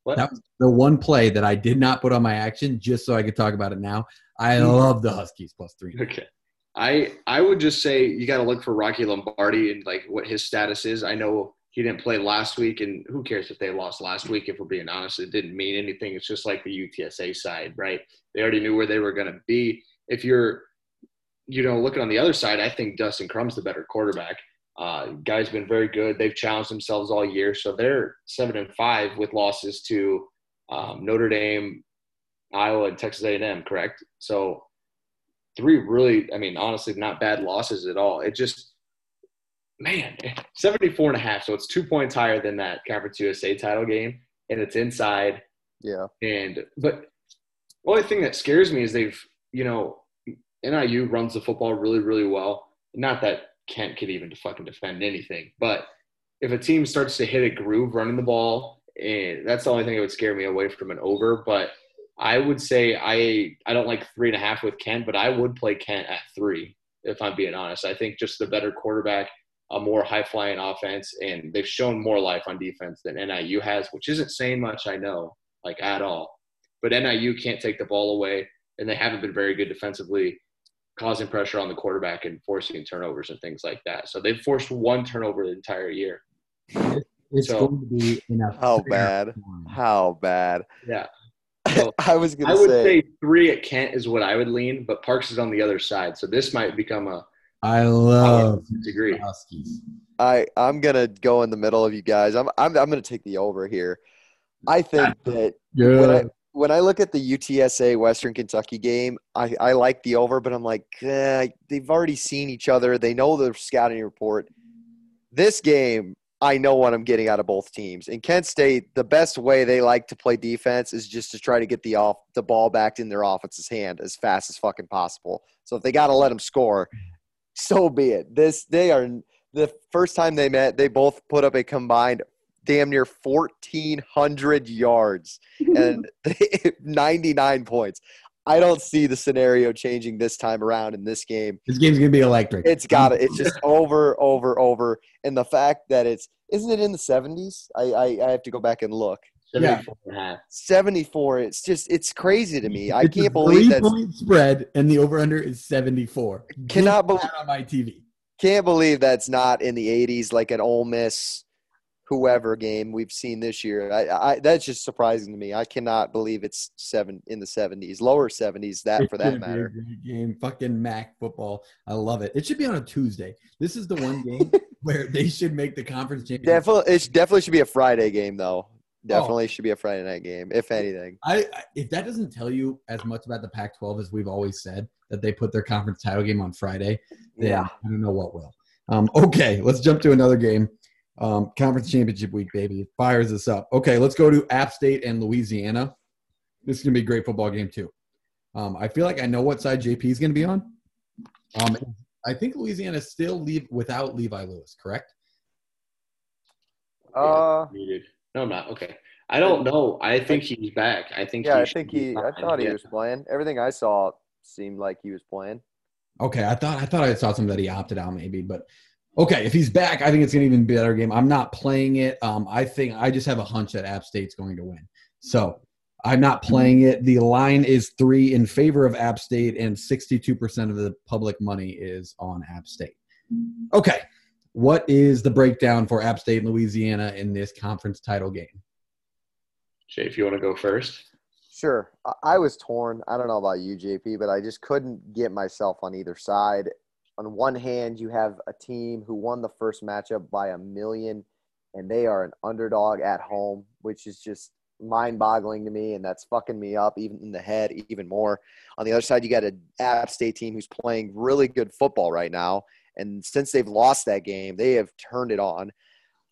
What? that was the one play that I did not put on my action just so I could talk about it now. I Hmm. love the Huskies plus three. Okay. I I would just say you got to look for Rocky Lombardi and like what his status is. I know he didn't play last week, and who cares if they lost last week? If we're being honest, it didn't mean anything. It's just like the UTSA side, right? They already knew where they were going to be. If you're, you know, looking on the other side, I think Dustin Crum's the better quarterback. Uh, guy's been very good. They've challenged themselves all year, so they're seven and five with losses to um, Notre Dame, Iowa, and Texas A&M. Correct. So three really, I mean, honestly, not bad losses at all. It just, man, 74 and a half. So it's two points higher than that Conference USA title game, and it's inside. Yeah. And but the only thing that scares me is they've, you know, NIU runs the football really, really well. Not that Kent could even fucking defend anything, but if a team starts to hit a groove running the ball, and that's the only thing that would scare me away from an over. But I would say I I don't like three and a half with Kent, but I would play Kent at three if I'm being honest. I think just the better quarterback, a more high flying offense, and they've shown more life on defense than NIU has, which isn't saying much, I know, like at all. But NIU can't take the ball away, and they haven't been very good defensively, causing pressure on the quarterback and forcing turnovers and things like that. So they've forced one turnover the entire year. It's So- going to be in a How bad? form. How bad? Yeah. So I was gonna I would say, say three at Kent is what I would lean, but Parks is on the other side. So this might become a I love disagree. Huskies. I I'm gonna go in the middle of you guys. I'm I'm I'm gonna take the over here. I think that when I Good. When I look at the UTSA Western Kentucky game, I, I like the over, but I'm like, eh, they've already seen each other. They know the scouting report. This game, I know what I'm getting out of both teams. In Kent State, the best way they like to play defense is just to try to get the off the ball back in their offense's hand as fast as fucking possible. So if they got to let them score, so be it. This they are the first time they met, they both put up a combined damn near 1400 yards and 99 points. I don't see the scenario changing this time around in this game. This game's gonna be electric. It's got it. It's just over, over, over. And the fact that it's isn't it in the 70s? I I, I have to go back and look. 74 and a half. 74. It's just it's crazy to me. I It's can't believe that. three-point spread, and the over/under is seventy-four. Cannot believe- on my TV. Can't believe that's not in the 80s like an Ole Miss whoever game we've seen this year. I, I that's just surprising to me. I cannot believe it's seven in the 70s, lower 70s. That for that gonna be a matter. game, fucking Mac football. I love it. It should be on a Tuesday. This is the one game where they should make the conference championship. Definitely, it definitely should be a Friday game though. Oh. Definitely should be a Friday night game, if anything. I, I if that doesn't tell you as much about the Pac-12 as we've always said that they put their conference title game on Friday, then Yeah. I don't know what will. Um, okay, let's jump to another game. Um, conference championship week, baby. It fires us up. Okay, let's go to App State and Louisiana. This is gonna be a great football game too. Um, I feel like I know what side JP is gonna be on. Um, I think Louisiana still leave without Levi Lewis, correct? Uh, Muted. No, I'm not. Okay. I don't know. I think he's back. I think. yeah, I think he. I thought he Yeah. was playing. Everything I saw seemed like he was playing. Okay, I thought I thought I saw something that he opted out maybe, but okay, if he's back, I think it's gonna even be a better game. I'm not playing it. Um, I think I just have a hunch that App State's going to win. So I'm not playing it. The line is three in favor of App State, and 62% of the public money is on App State. Okay, what is the breakdown for App State and Louisiana in this conference title game? Jay, if you want to go first. Sure. I- I was torn. I don't know about you, JP, but I just couldn't get myself on either side. On one hand, you have a team who won the first matchup by a million, and they are an underdog at home, which is just mind boggling to me. And that's fucking me up even in the head even more. On the other side, you got an App State team who's playing really good football right now. And since they've lost that game, they have turned it on.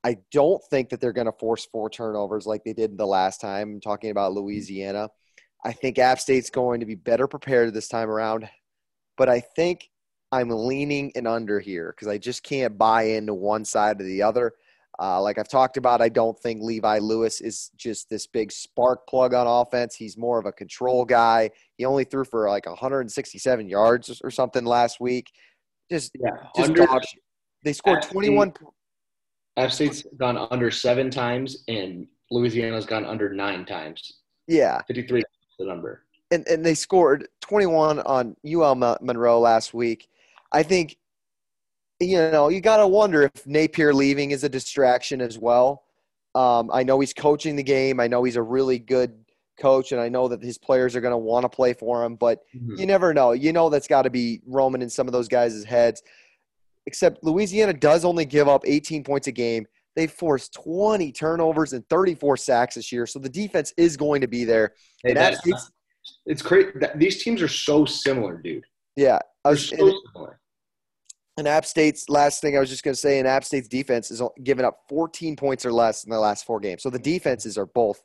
I don't think that they're going to force four turnovers like they did the last time. I'm talking about Louisiana. I think App State's going to be better prepared this time around, but I think I'm leaning an under here because I just can't buy into one side or the other. Uh, like I've talked about, I don't think Levi Lewis is just this big spark plug on offense. He's more of a control guy. He only threw for like 167 yards or something last week. Just, Yeah. just Under, dog. They scored State- 21. App State's gone under seven times, and Louisiana's gone under nine times. Yeah. 53 is the number. and, and they scored 21 on UL Monroe last week. I think you know, you got to wonder if Napier leaving is a distraction as well. Um, I know he's coaching the game. I know he's a really good coach, and I know that his players are going to want to play for him. But Mhm. you never know. You know that's got to be roaming in some of those guys' heads. Except Louisiana does only give up 18 points a game. They forced 20 turnovers and 34 sacks this year, so the defense is going to be there. Hey, And State's- it's crazy. These teams are so similar, dude. yeah, I was, so and, and App State's last thing I was just going to say, and App State's defense is giving up 14 points or less in the last four games. So the defenses are both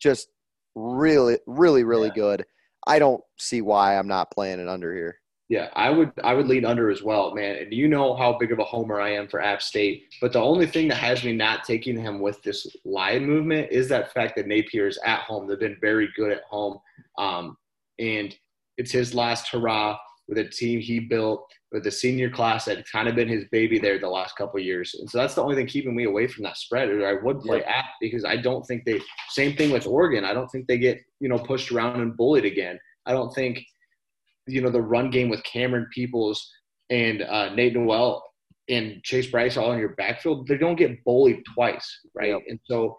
just really, really, really Yeah. good. I don't see why I'm not playing it under here. Yeah, I would I would lean under as well, man. And you know how big of a homer I am for App State. But the only thing that has me not taking him with this line movement is that fact that Napier is at home. They've been very good at home. Um, and it's his last hurrah with a team he built with the senior class that kind of been his baby there the last couple of years. And so that's the only thing keeping me away from that spread. Or I would play Yep. App because I don't think they same thing with Oregon. I don't think they get, you know, pushed around and bullied again. I don't think you know the run game with Cameron Peoples and uh, Nate Noel and Chase Brice all in your backfield, they don't get bullied twice, right? Yep. And so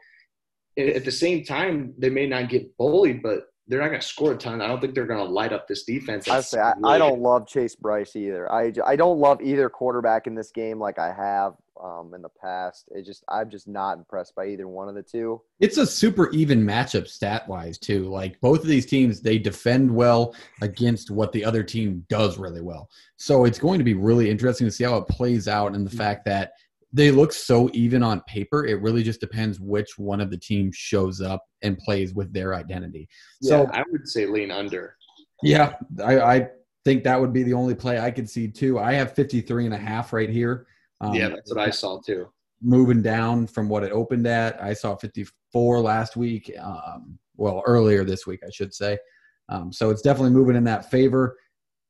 at the same time, they may not get bullied, but they're not going to score a ton. I don't think they're going to light up this defense. I say I, I don't love Chase Brice either. I, I don't love either quarterback in this game like I have um, in the past. It just I'm just not impressed by either one of the two. It's a super even matchup stat wise too. Like both of these teams, they defend well against what the other team does really well. So it's going to be really interesting to see how it plays out, and the fact that they look so even on paper. It really just depends which one of the teams shows up and plays with their identity. Yeah, So I would say lean under. yeah, I, I think that would be the only play I could see too. I have 53 and a half right here. Um, yeah, that's what I saw too. moving down from what it opened at. I saw 54 last week. Um, well, earlier this week, I should say. Um, so it's definitely moving in that favor.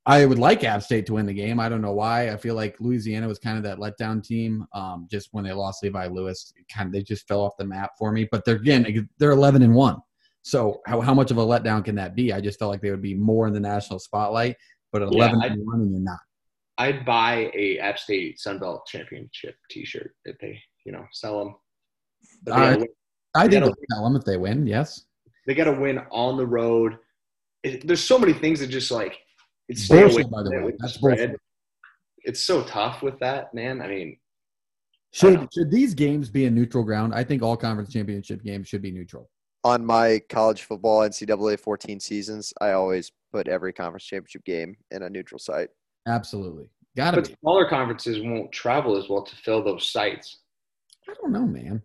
I would like App State to win the game. I don't know why. I feel like Louisiana was kind of that letdown team. Um, just when they lost Levi Lewis, kind of they just fell off the map for me. But they're again, they're 11 and one. So how, how much of a letdown can that be? I just felt like they would be more in the national spotlight. But at Yeah, 11 I- and one, and you're not. I'd buy a App State Sun Belt Championship T-shirt if they, you know, sell them. But I- gotta I think they'll tell them if they win. Yes. they got to win on the road. It, there's so many things that just like it's stay Bullshit, by the way. That's spread. bullshit. It's so tough with that, man. I mean, Should should these games be in neutral ground? I think all conference championship games should be neutral. On my college football NCAA 14 seasons, I always put every conference championship game in a neutral site. Absolutely, gotta but be. smaller conferences won't travel as well to fill those sites. I don't know, man.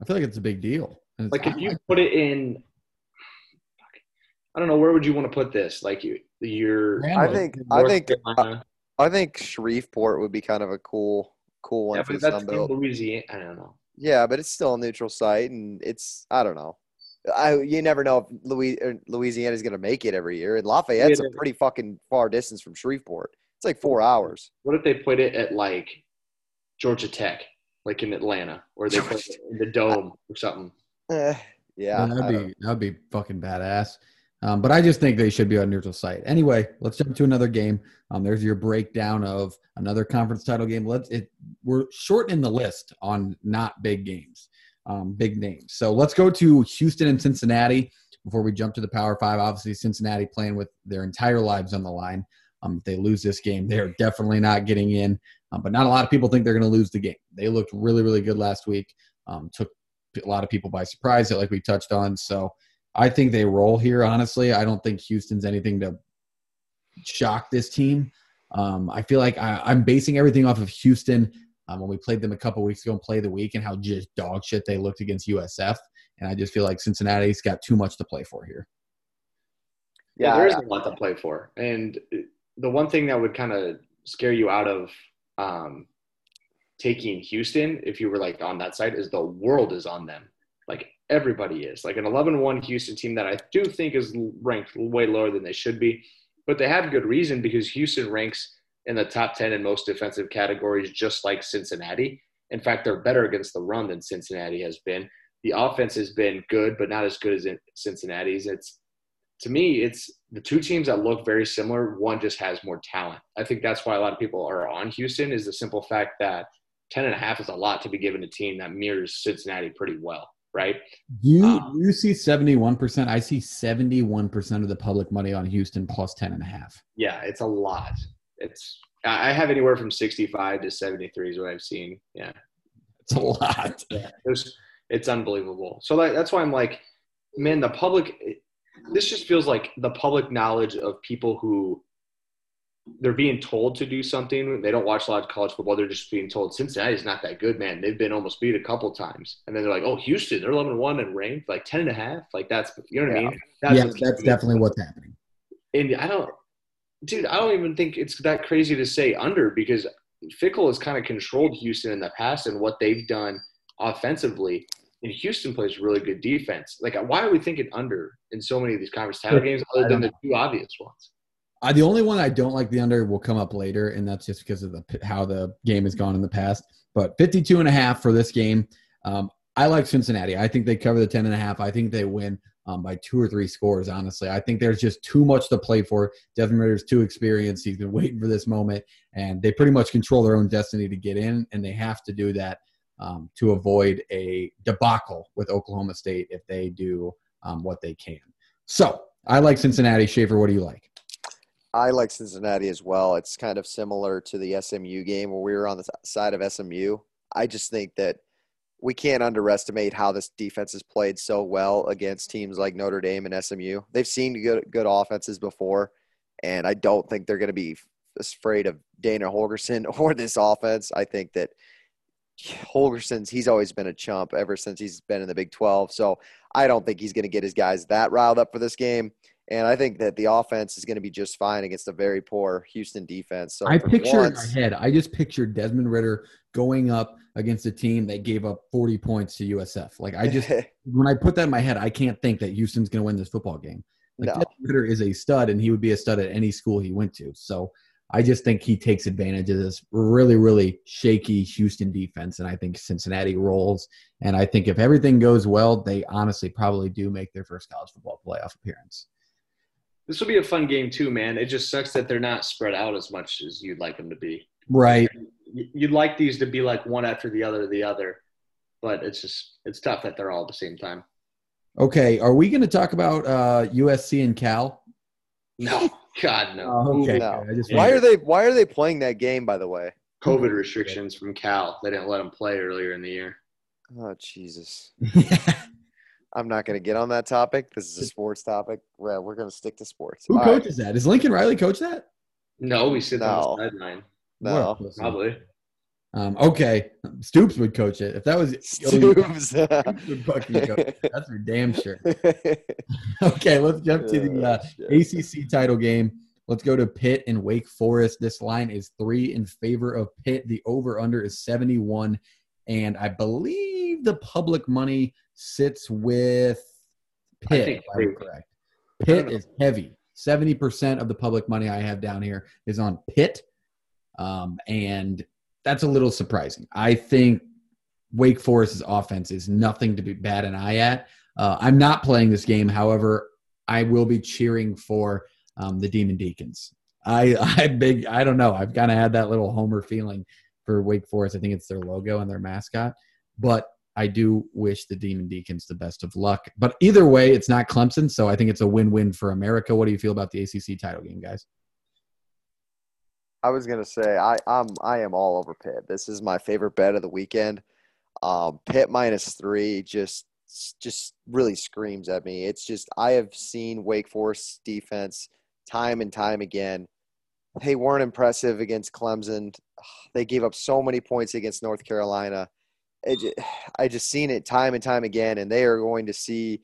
I feel like it's a big deal. It's- Like if you like- put it in, I don't know where would you want to put this? Like you, your Graham I would. think I think Carolina. I think Shreveport would be kind of a cool cool one yeah, for but the that's Sun in Louisiana. I don't know. Yeah, but it's still a neutral site, and it's I don't know. I you never know if Louis, or Louisiana's going to make it every year, and Lafayette's Yeah. a pretty fucking far distance from Shreveport. It's like four hours. What if they put it at like Georgia Tech, like in Atlanta, or they put it in the dome or something? Eh, yeah, Yeah, that'd be that'd be fucking badass. Um, but I just think they should be on neutral site. Anyway, let's jump to another game. Um, there's your breakdown of another conference title game. Let's it we're shortening the list on not big games, um, big names. So let's go to Houston and Cincinnati before we jump to the Power Five. Obviously, Cincinnati playing with their entire lives on the line. Um, if they lose this game, they are definitely not getting in. Um, but not a lot of people think they're going to lose the game. They looked really, really good last week. Um, took a lot of people by surprise, like we touched on. So I think they roll here. Honestly, I don't think Houston's anything to shock this team. Um, I feel like I, I'm basing everything off of Houston um, when we played them a couple weeks ago and play the week and how just dog shit they looked against USF. And I just feel like Cincinnati's got too much to play for here. Yeah, Yeah, there is a lot to play for. And the one thing that would kind of scare you out of um, taking Houston, if you were like on that side, is the world is on them. Everybody is. Like an 11 1 Houston team that I do think is ranked way lower than they should be. But they have good reason because Houston ranks in the top 10 in most defensive categories, just like Cincinnati. In fact, they're better against the run than Cincinnati has been. The offense has been good, but not as good as Cincinnati's. It's to me, it's the two teams that look very similar, one just has more talent. I think that's why a lot of people are on Houston is the simple fact that 10 and a half is a lot to be given a team that mirrors Cincinnati pretty well, right? You Um, you see 71%. I see 71% of the public money on Houston plus 10 and a half. Yeah, it's a lot. It's I I have anywhere from 65 to 73 is what I've seen. Yeah. It's a lot. It's it's unbelievable. So that, that's why I'm like, man, the public. This just feels like the public knowledge of people who they're being told to do something. They don't watch a lot of college football. They're just being told Cincinnati's not that good, man. They've been almost beat a couple times, and then they're like, oh, Houston, they're 11 1 and ranked like 10 and a half. Like that's you know what I mean? That's yeah, that's definitely what's happening. and I don't, dude, I don't even think it's that crazy to say under because Fickell has kind of controlled Houston in the past and what they've done offensively. And Houston plays really good defense. Like, why are we thinking under in so many of these conference title games other than the two obvious ones? Uh, the only one I don't like the under will come up later, and that's just because of the how the game has gone in the past. But 52 and a half for this game. Um, I like Cincinnati. I think they cover the 10 and a half. I think they win um, by two or three scores, honestly. I think there's just too much to play for. Desmond Ridder's too experienced. He's been waiting for this moment, and they pretty much control their own destiny to get in, and they have to do that um, to avoid a debacle with Oklahoma State if they do um, what they can. So I like Cincinnati. Schaefer, what do you like? I like Cincinnati as well. It's kind of similar to the SMU game where we were on the side of SMU. I just think that we can't underestimate how this defense has played so well against teams like Notre Dame and SMU. They've seen good good offenses before, and I don't think they're going to be afraid of Dana Holgorsen or this offense. I think that Holgorsen's he's always been a chump ever since he's been in the Big 12. So I don't think he's going to get his guys that riled up for this game. And I think that the offense is going to be just fine against a very poor Houston defense. So I for picture once- in my head, I just pictured Desmond Ridder going up against a team that gave up 40 points to USF. Like I just when I put that in my head, I can't think that Houston's going to win this football game. Like no. Desmond Ridder is a stud, and he would be a stud at any school he went to. So I just think he takes advantage of this really, really shaky Houston defense, and I think Cincinnati rolls. And I think if everything goes well, they honestly probably do make their first college football playoff appearance. This will be a fun game too, man. It just sucks that they're not spread out as much as you'd like them to be. Right. You'd like these to be like one after the other, the other, but it's just it's tough that they're all at the same time. Okay. Are we going to talk about uh, USC and Cal? No, God no. Oh, okay. No. Why are they why are they playing that game by the way? COVID restrictions from Cal. They didn't let them play earlier in the year. Oh Jesus. I'm not going to get on that topic. This is a sports topic. Well, we're going to stick to sports. Who All right. coaches that? Is Lincoln Riley coach that? No, we sit No. on the sideline. No. What. Probably. Um, okay, Stoops would coach it. If that was Stoops. Stoops would fucking coach it. That's for damn sure. Okay, let's jump to the uh. ACC title game. Let's go to Pitt and Wake Forest. This line is three in favor of Pitt. The over under is 71. And I believe the public money sits with Pitt, think if I'm correct. Pitt is heavy. 70% of the public money I have down here is on Pitt. Um, and that's a little surprising. I think Wake Forest's offense is nothing to be bad an eye at. Uh, I'm not playing this game. However, I will be cheering for um, the Demon Deacons. I I big I don't know. I've kind of had that little Homer feeling for Wake Forest. I think it's their logo and their mascot, but I do wish the Demon Deacons the best of luck. But either way, it's not Clemson, so I think it's a win-win for America. What do you feel about the ACC title game, guys? I was gonna say I I'm I am all over Pitt. This is my favorite bet of the weekend. Um, Pitt minus three just just really screams at me. It's just I have seen Wake Forest defense time and time again. They weren't impressive against Clemson. They gave up so many points against North Carolina. I just seen it time and time again, and they are going to see.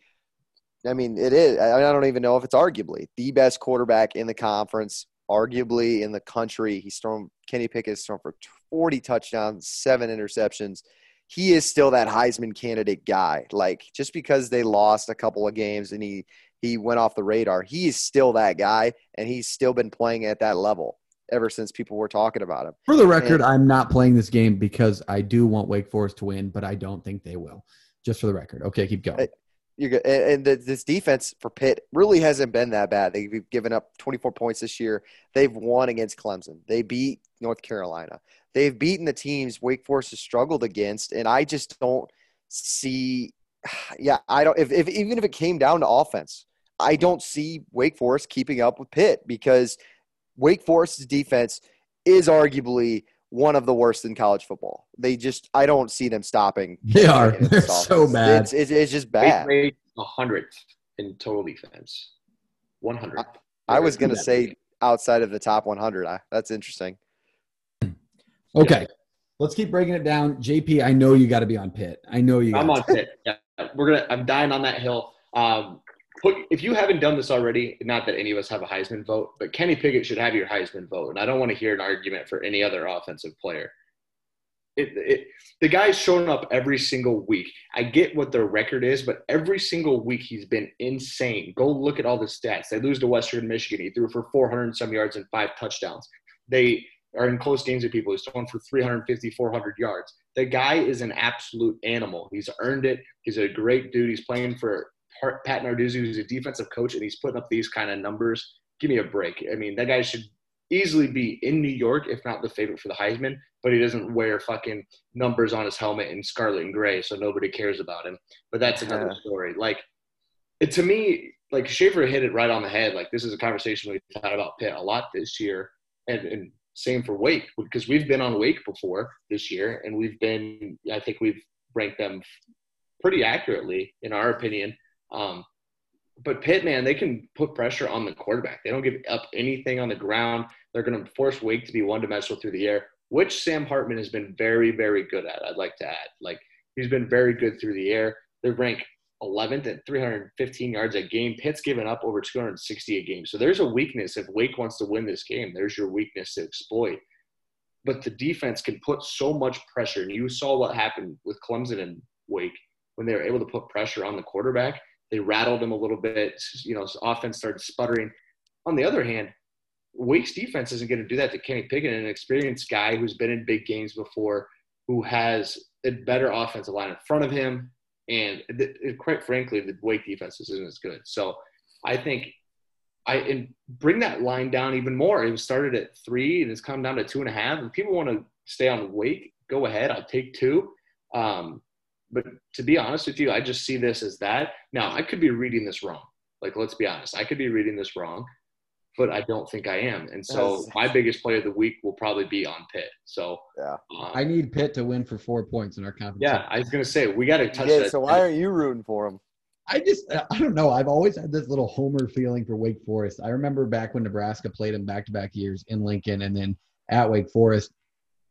I mean, it is. I I don't even know if it's arguably the best quarterback in the conference, arguably in the country. He's thrown Kenny Pickett's thrown for 40 touchdowns, seven interceptions. He is still that Heisman candidate guy. Like just because they lost a couple of games and he he went off the radar, he is still that guy, and he's still been playing at that level ever since people were talking about him. For the record, I'm not playing this game because I do want Wake Forest to win, but I don't think they will. Just for the record. Okay, keep going. You're good. And, and the, this defense for Pitt really hasn't been that bad. They've given up 24 points this year. They've won against Clemson. They beat North Carolina. They've beaten the teams Wake Forest has struggled against, and I just don't see. Yeah, I don't. If, if even if it came down to offense, I don't see Wake Forest keeping up with Pitt because Wake Forest's defense is arguably one of the worst in college football. They just, I don't see them stopping. They are. They're so bad. It's, it's, it's just They bad. played a hundredth in total defense. One hundred. I was going to say outside of the top 100. I, that's interesting. Okay. Let's keep breaking it down. JP, I know you got to be on Pitt. I know you. I'm on Pitt. Yeah, we're gonna. I'm dying on that hill. Um, put if you haven't done this already, not that any of us have a Heisman vote, but Kenny Pickett should have your Heisman vote, and I don't want to hear an argument for any other offensive player. It, it, the guy's shown up every single week. I get what their record is, but every single week he's been insane. Go look at all the stats. They lose to Western Michigan. He threw for 400 and some yards and five touchdowns. They are in close games with people. He's thrown for 350, 400 yards. The guy is an absolute animal. He's earned it. He's a great dude. He's playing for Pat Narduzzi, who's a defensive coach, and he's putting up these kind of numbers. Give me a break. I mean, that guy should easily be in New York, if not the favorite for the Heisman, but he doesn't wear fucking numbers on his helmet in scarlet and gray, so nobody cares about him. But that's another Yeah. story. Like, it, to me, like Schaefer hit it right on the head. Like, this is a conversation we've had about Pitt a lot this year, and, and same for Wake because we've been on Wake before this year, and we've been. I think we've ranked them pretty accurately in our opinion. Um, but Pitt, man, they can put pressure on the quarterback. They don't give up anything on the ground. They're going to force Wake to be one dimensional through the air, which Sam Hartman has been very, very good at. I'd like to add, like he's been very good through the air. They rank 11th at 315 yards a game. Pitt's given up over 260 a game. So there's a weakness. If Wake wants to win this game, there's your weakness to exploit. But the defense can put so much pressure. And you saw what happened with Clemson and Wake when they were able to put pressure on the quarterback. They rattled him a little bit. You know, offense started sputtering. On the other hand, Wake's defense isn't going to do that to Kenny Pickett, an experienced guy who's been in big games before, who has a better offensive line in front of him. And quite frankly, the Wake defense isn't as good. So I think I and bring that line down even more. It started at three and it's come down to two and a half. If people want to stay on Wake, go ahead. I'll take two. Um, but to be honest with you, I just see this as that. Now, I could be reading this wrong. Like, let's be honest. I could be reading this wrong, but I don't think I am. And so That's- my biggest play of the week will probably be on Pitt. So, Yeah. um, I need Pitt to win for four points in our conference. yeah, I was going to say, we got to touch Yeah, that. so why aren't you rooting for him? I just I don't know. I've always had this little homer feeling for Wake Forest. I remember back when Nebraska played them back to back years in Lincoln and then at Wake Forest.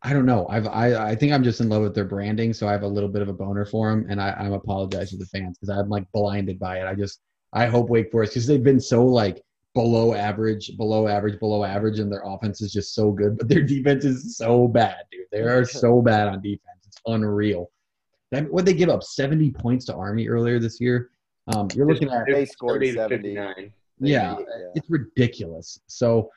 I don't know. I've I, I think I'm just in love with their branding, so I have a little bit of a boner for them, and I, I'm apologize to the fans because I'm like blinded by it. I just I hope Wake Forest because they've been so like below average, below average, below average, and their offense is just so good, but their defense is so bad, dude. They are so bad on defense. It's unreal. That what they give up 70 points to Army earlier this year. Um, you're looking at They scored 30 to 70. 59. yeah, Yeah. it's ridiculous. So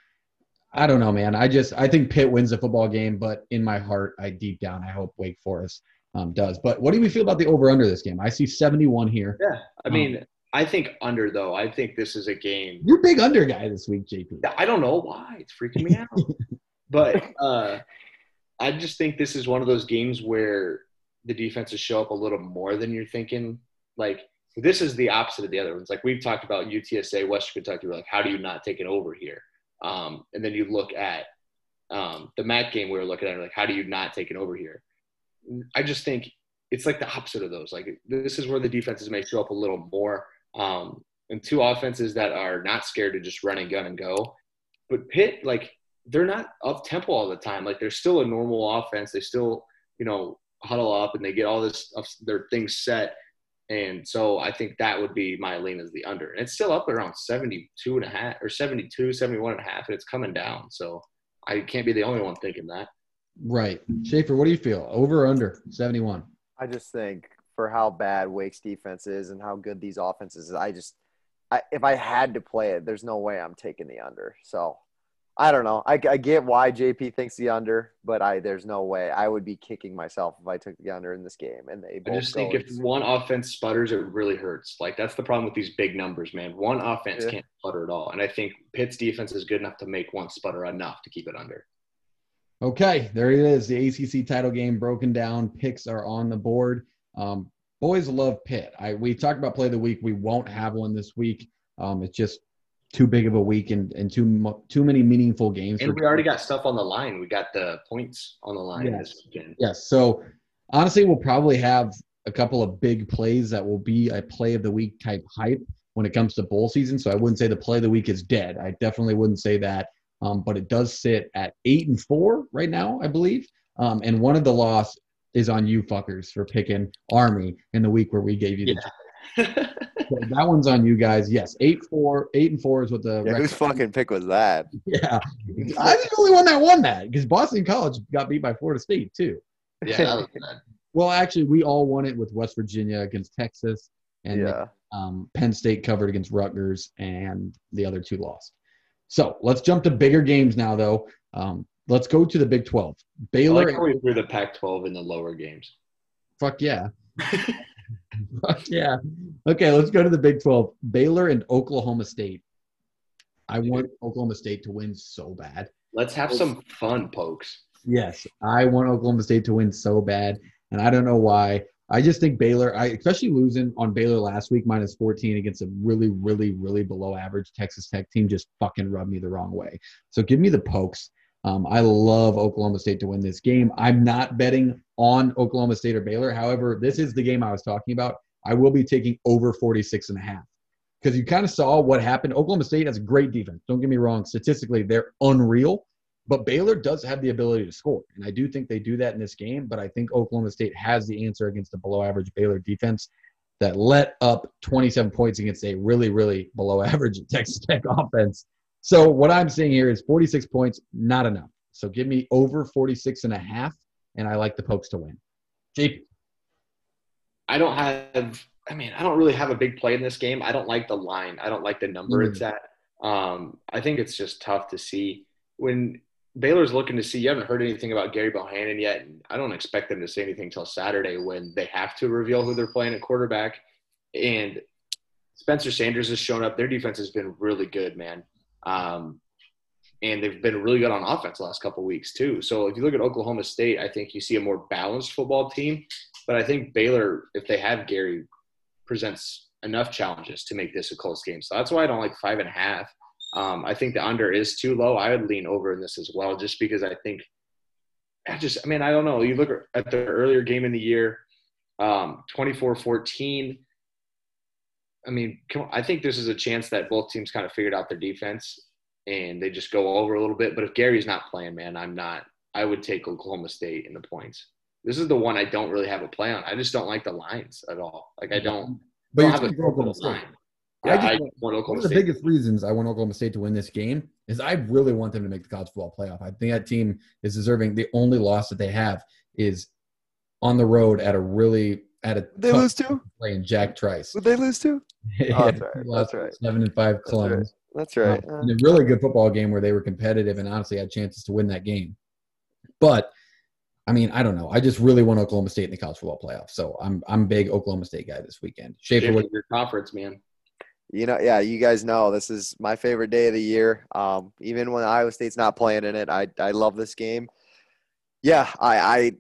I don't know, man. I just I think Pitt wins the football game, but in my heart, I deep down I hope Wake Forest um, does. But what do we feel about the over under this game? I see 71 here. Yeah. I Um, mean, I think under, though, I think this is a game. You're a big under guy this week, JP. I don't know why. It's freaking me out. but uh, I just think this is one of those games where the defenses show up a little more than you're thinking. Like, this is the opposite of the other ones. Like, we've talked about UTSA, Western Kentucky. We're like, how do you not take it over here? Um, and then you look at um, the MAC game we were looking at, like, how do you not take it over here? I just think it's like the opposite of those. Like, this is where the defenses may show up a little more. Um, and two offenses that are not scared to just run and gun and go. But Pitt, like, they're not up tempo all the time. Like, they're still a normal offense. They still, you know, huddle up and they get all this their things set. And so I think that would be my lean as the under. And it's still up around 72 and a half or 72, 71 and a half, and it's coming down. So I can't be the only one thinking that. Right. Schaefer, what do you feel? Over or under 71? I just think for how bad Wake's defense is and how good these offenses is, I just, I, if I had to play it, there's no way I'm taking the under. So I don't know. I, I get why JP thinks the under, but I there's no way I would be kicking myself if I took the under in this game. And they I just think if one offense sputters, it really hurts. Like that's the problem with these big numbers, man. One offense Yeah. can't sputter at all, and I think Pitt's defense is good enough to make one sputter enough to keep it under. Okay, there it is. The ACC title game broken down. Picks are on the board. Um, boys love Pitt. I we talked about play of the week. We won't have one this week. Um, it's just too big of a week and, and too too many meaningful games. And we already got stuff on the line. We got the points on the line Yes. this weekend. Yes. So honestly, we'll probably have a couple of big plays that will be a play of the week type hype when it comes to bowl season. So I wouldn't say the play of the week is dead. I definitely wouldn't say that. Um, but it does sit at eight and four right now, I believe. Um, and one of the loss is on you fuckers for picking Army in the week where we gave you the so that one's on you guys. Yes, eight four, eight and four is what the Yeah, whose fucking pick was that? yeah. I'm the only one that won that because Boston College got beat by Florida State too. yeah, that was bad. Well, actually, we all won it with West Virginia against Texas, and yeah. um, Penn State covered against Rutgers, and the other two lost. So let's jump to bigger games now, though. Um, let's go to the Big 12. I Baylor, like how we threw the Pac-12 in the lower games. fuck yeah. yeah. Okay, let's go to the Big 12. Baylor and Oklahoma State. I want Oklahoma State to win so bad. Let's have some fun, pokes. Yes, I want Oklahoma State to win so bad, and I don't know why. I just think Baylor, I especially losing on Baylor last week minus 14 against a really, really, really below average Texas Tech team just fucking rubbed me the wrong way. So give me the pokes. Um, I love Oklahoma State to win this game. I'm not betting on Oklahoma State or Baylor. However, this is the game I was talking about. I will be taking over 46 and a half because you kind of saw what happened. Oklahoma State has a great defense. Don't get me wrong. Statistically, they're unreal. But Baylor does have the ability to score. And I do think they do that in this game. But I think Oklahoma State has the answer against a below average Baylor defense that let up 27 points against a really, really below average Texas Tech offense. So what I'm seeing here is 46 points, not enough. So give me over 46 and a half, and I like the Pokes to win. JP. I don't have. I mean, I don't really have a big play in this game. I don't like the line. I don't like the number Mm. it's at. Um, I think it's just tough to see when Baylor's looking to see. You haven't heard anything about Gerry Bohanon yet, and I don't expect them to say anything till Saturday when they have to reveal who they're playing at quarterback. And Spencer Sanders has shown up. Their defense has been really good, man. Um, and they've been really good on offense the last couple weeks too. So if you look at Oklahoma State, I think you see a more balanced football team. But I think Baylor, if they have Gerry, presents enough challenges to make this a close game. So that's why I don't like five and a half. Um, I think the under is too low. I would lean over in this as well, just because I think I just, I mean, I don't know. You look at the earlier game in the year, um, 24-14. I mean, come on, I think this is a chance that both teams kind of figured out their defense and they just go over a little bit. But if Gerry's not playing, man, I'm not. I would take Oklahoma State in the points. This is the one I don't really have a play on. I just don't like the lines at all. Like I don't. But don't you're have a Oklahoma State. line. I just I, want- want One of the State. biggest reasons I want Oklahoma State to win this game is I really want them to make the college football playoff. I think that team is deserving. The only loss that they have is on the road at a really at a They lose to? playing Jack Trice. Would they lose to? Yeah, that's right, that's right. Seven and five right. clones. That's right. Um, in a really good football game where they were competitive and honestly had chances to win that game. But I mean, I don't know. I just really want Oklahoma State in the college football playoff. So I'm I'm a big Oklahoma State guy this weekend. Schaefer, Schaefer, what, your conference, man. You know, yeah, you guys know this is my favorite day of the year. Um, even when Iowa State's not playing in it, I I love this game. Yeah, I I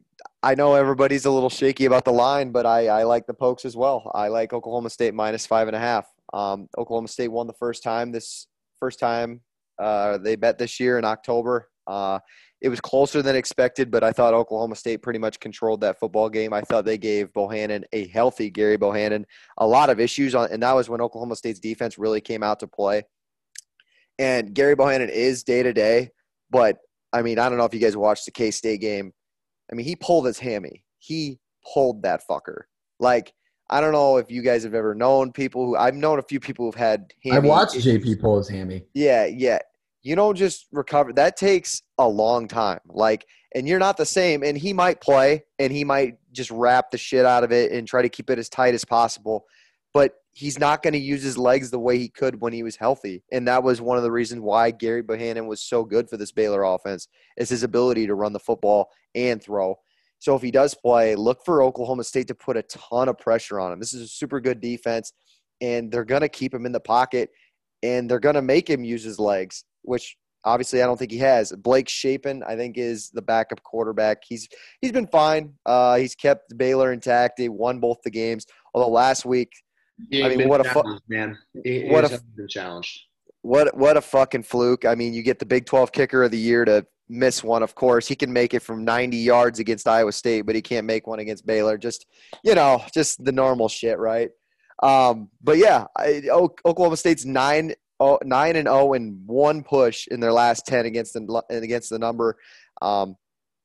I know everybody's a little shaky about the line, but I I like the pokes as well. I like Oklahoma State minus five and a half. Um, Oklahoma State won the first time this first time uh, they bet this year in October. Uh, it was closer than expected, but I thought Oklahoma State pretty much controlled that football game. I thought they gave Bohanon a healthy Gerry Bohanon a lot of issues on, and that was when Oklahoma State's defense really came out to play. And Gerry Bohanon is day to day, but I mean, I don't know if you guys watched the K State game. I mean, he pulled his hammy. He pulled that fucker. Like, I don't know if you guys have ever known people who I've known a few people who've had. Hammy. I watched issues. JP pull his hammy. Yeah, yeah. You don't just recover. That takes a long time. Like, and you're not the same. And he might play and he might just wrap the shit out of it and try to keep it as tight as possible. But he's not going to use his legs the way he could when he was healthy. And that was one of the reasons why Gerry Bohanon was so good for this Baylor offense is his ability to run the football and throw. So if he does play, look for Oklahoma State to put a ton of pressure on him. This is a super good defense, and they're going to keep him in the pocket, and they're going to make him use his legs, which obviously I don't think he has. Blake Shapen, I think, is the backup quarterback. He's he's been fine. Uh, he's kept Baylor intact. They won both the games. Although last week – I mean, what a fu- man. He, what a- been challenged. what what a fucking fluke. I mean, you get the Big 12 kicker of the year to miss one, of course. He can make it from 90 yards against Iowa State, but he can't make one against Baylor. Just, you know, just the normal shit, right? Um, but yeah, I, Oklahoma State's 9 oh, 9 and 0 and one push in their last 10 against the against the number. Um,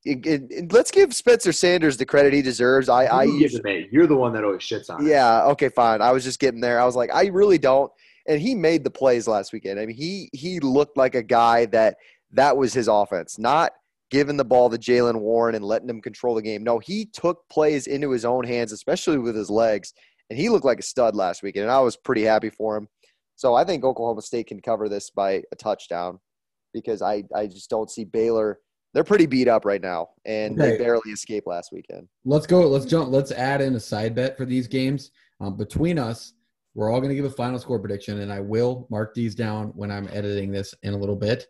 it- it- let's give Spencer Sanders the credit he deserves. I, I You give usually. You're the one that always shits on yeah, okay, fine. I was just getting there. I was like, I really don't. And he made the plays last weekend. I mean, he he looked like a guy that that was his offense, not giving the ball to Jaylen Warren and letting him control the game. No, he took plays into his own hands, especially with his legs, and he looked like a stud last weekend. And I was pretty happy for him. So I think Oklahoma State can cover this by a touchdown because I I just don't see Baylor. They're pretty beat up right now, and they barely escaped last weekend. Let's go. Let's jump. Let's add in a side bet for these games. Um, between us, we're all going to give a final score prediction, and I will mark these down when I'm editing this in a little bit.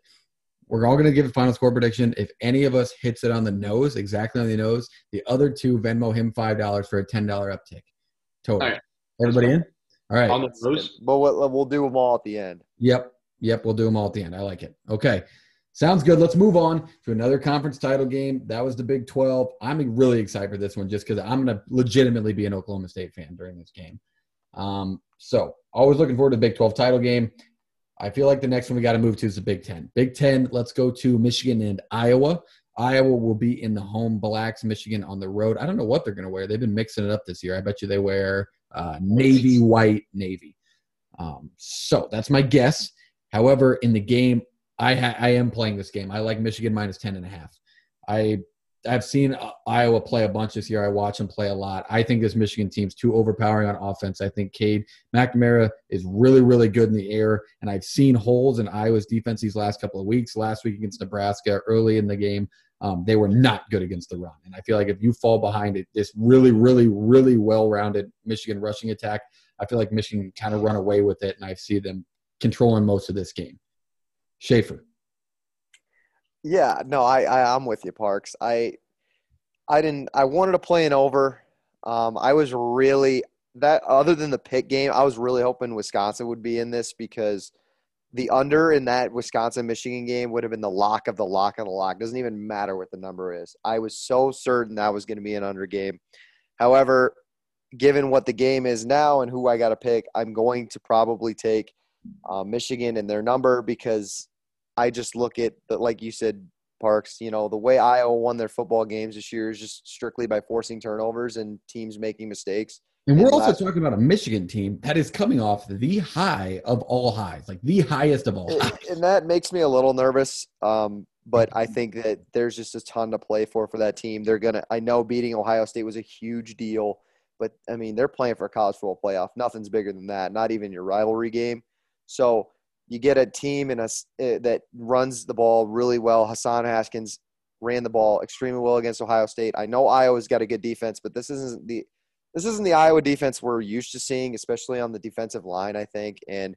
We're all going to give a final score prediction. If any of us hits it on the nose, exactly on the nose, the other two Venmo him five dollars for a ten dollar uptick. Total. All right. Everybody in? All right. On the nose. But we'll, we'll do them all at the end. Yep. Yep. We'll do them all at the end. I like it. Okay. Sounds good. Let's move on to another conference title game. That was the Big 12. I'm really excited for this one just because I'm going to legitimately be an Oklahoma State fan during this game. Um, so, always looking forward to the Big 12 title game. I feel like the next one we got to move to is the Big 10. Big 10, let's go to Michigan and Iowa. Iowa will be in the home blacks, Michigan on the road. I don't know what they're going to wear. They've been mixing it up this year. I bet you they wear uh, navy, white, navy. Um, so that's my guess. However, in the game, I ha- I am playing this game. I like Michigan minus 10 and a half. I I've seen uh, Iowa play a bunch this year. I watch them play a lot. I think this Michigan team's too overpowering on offense. I think Cade McNamara is really, really good in the air, and I've seen holes in Iowa's defense these last couple of weeks. Last week against Nebraska, early in the game, um, they were not good against the run. And I feel like if you fall behind it, this really, really, really well-rounded Michigan rushing attack, I feel like Michigan kind of run away with it, and I see them controlling most of this game. Schaefer. Yeah, no, I, I I'm with you, Parks. I I didn't I wanted to play an over. Um, I was really that other than the pick game, I was really hoping Wisconsin would be in this because the under in that Wisconsin Michigan game would have been the lock of the lock of the lock. Doesn't even matter what the number is. I was so certain that was going to be an under game. However, given what the game is now and who I got to pick, I'm going to probably take uh, Michigan and their number because I just look at the, like you said, Parks. You know the way Iowa won their football games this year is just strictly by forcing turnovers and teams making mistakes. And we're And also last- talking about a Michigan team that is coming off the high of all highs, like the highest of all And- highs. and that makes me a little nervous. Um, but I think that there's just a ton to play for for that team. They're gonna. I know beating Ohio State was a huge deal, but I mean they're playing for a college football playoff. Nothing's bigger than that. Not even your rivalry game. So you get a team in a eh, that runs the ball really well. Hassan Haskins ran the ball extremely well against Ohio State. I know Iowa's got a good defense, but this isn't the this isn't the Iowa defense we're used to seeing, especially on the defensive line. I think and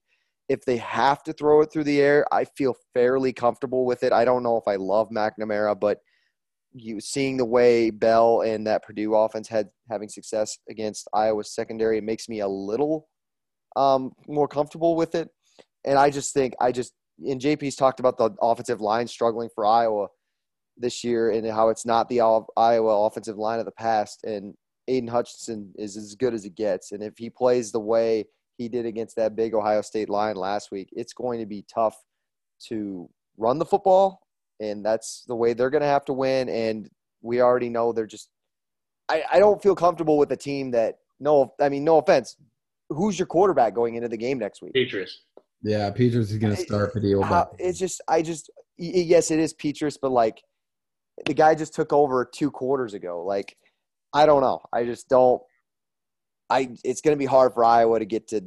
if they have to throw it through the air, I feel fairly comfortable with it. I don't know if I love McNamara, but you seeing the way Bell and that Purdue offense had having success against Iowa's secondary, it makes me a little um, more comfortable with it. And I just think I just and JP's talked about the offensive line struggling for Iowa this year and how it's not the Iowa offensive line of the past. And Aidan Hutchinson is as good as it gets. And if he plays the way he did against that big Ohio State line last week, it's going to be tough to run the football. And that's the way they're going to have to win. And we already know they're just, I, I don't feel comfortable with a team that, no, I mean, no offense. Who's your quarterback going into the game next week? Petras. Yeah, Petras is going to start for the old. How, it's just, I just, yes, it is Petras, but like the guy just took over two quarters ago. Like, I don't know. I just don't. I it's going to be hard for Iowa to get to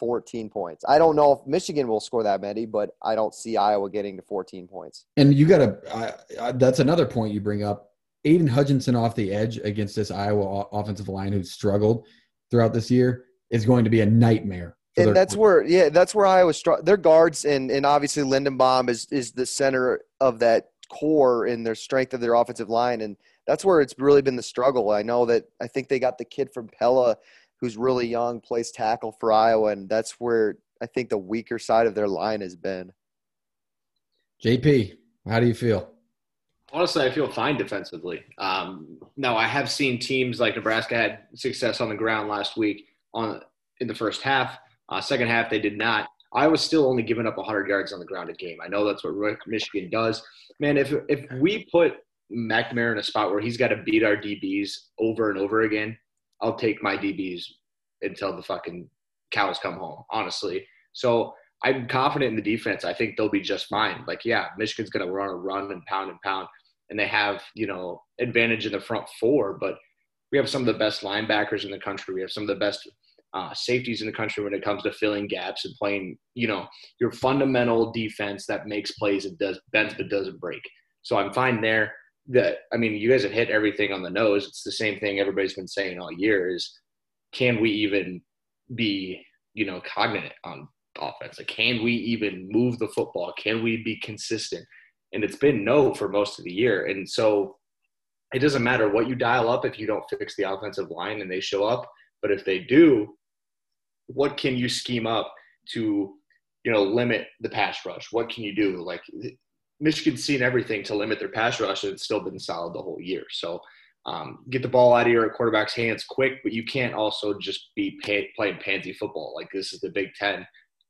14 points. I don't know if Michigan will score that many, but I don't see Iowa getting to 14 points. And you got to, that's another point you bring up. Aidan Hutchinson off the edge against this Iowa offensive line who's struggled throughout this year is going to be a nightmare. And that's where, yeah, that's where Iowa struck. Their guards and and obviously Linderbaum is is the center of that core in their strength of their offensive line, and that's where it's really been the struggle. I know that I think they got the kid from Pella who's really young, plays tackle for Iowa, and that's where I think the weaker side of their line has been. JP, how do you feel? Honestly, I feel fine defensively. Um, no, I have seen teams like Nebraska had success on the ground last week on in the first half. Uh, second half, they did not. I was still only giving up 100 yards on the ground a game. I know that's what Michigan does. Man, if if we put McNamara in a spot where he's got to beat our DBs over and over again, I'll take my DBs until the fucking cows come home, honestly. So I'm confident in the defense. I think they'll be just fine. Like, yeah, Michigan's going to run a run and pound and pound, and they have, you know, advantage in the front four, but we have some of the best linebackers in the country. We have some of the best uh, safeties in the country when it comes to filling gaps and playing, you know, your fundamental defense that makes plays and does bends but doesn't break. So I'm fine there that I mean, you guys have hit everything on the nose. It's the same thing everybody's been saying all year: is can we even be, you know, cognizant on offense? Like, can we even move the football? Can we be consistent? And it's been no for most of the year. And so it doesn't matter what you dial up if you don't fix the offensive line and they show up. But if they do, what can you scheme up to, you know, limit the pass rush? What can you do? Like Michigan's seen everything to limit their pass rush, and it's still been solid the whole year. So um, get the ball out of your quarterback's hands quick, but you can't also just be pay, playing pansy football. Like this is the Big Ten.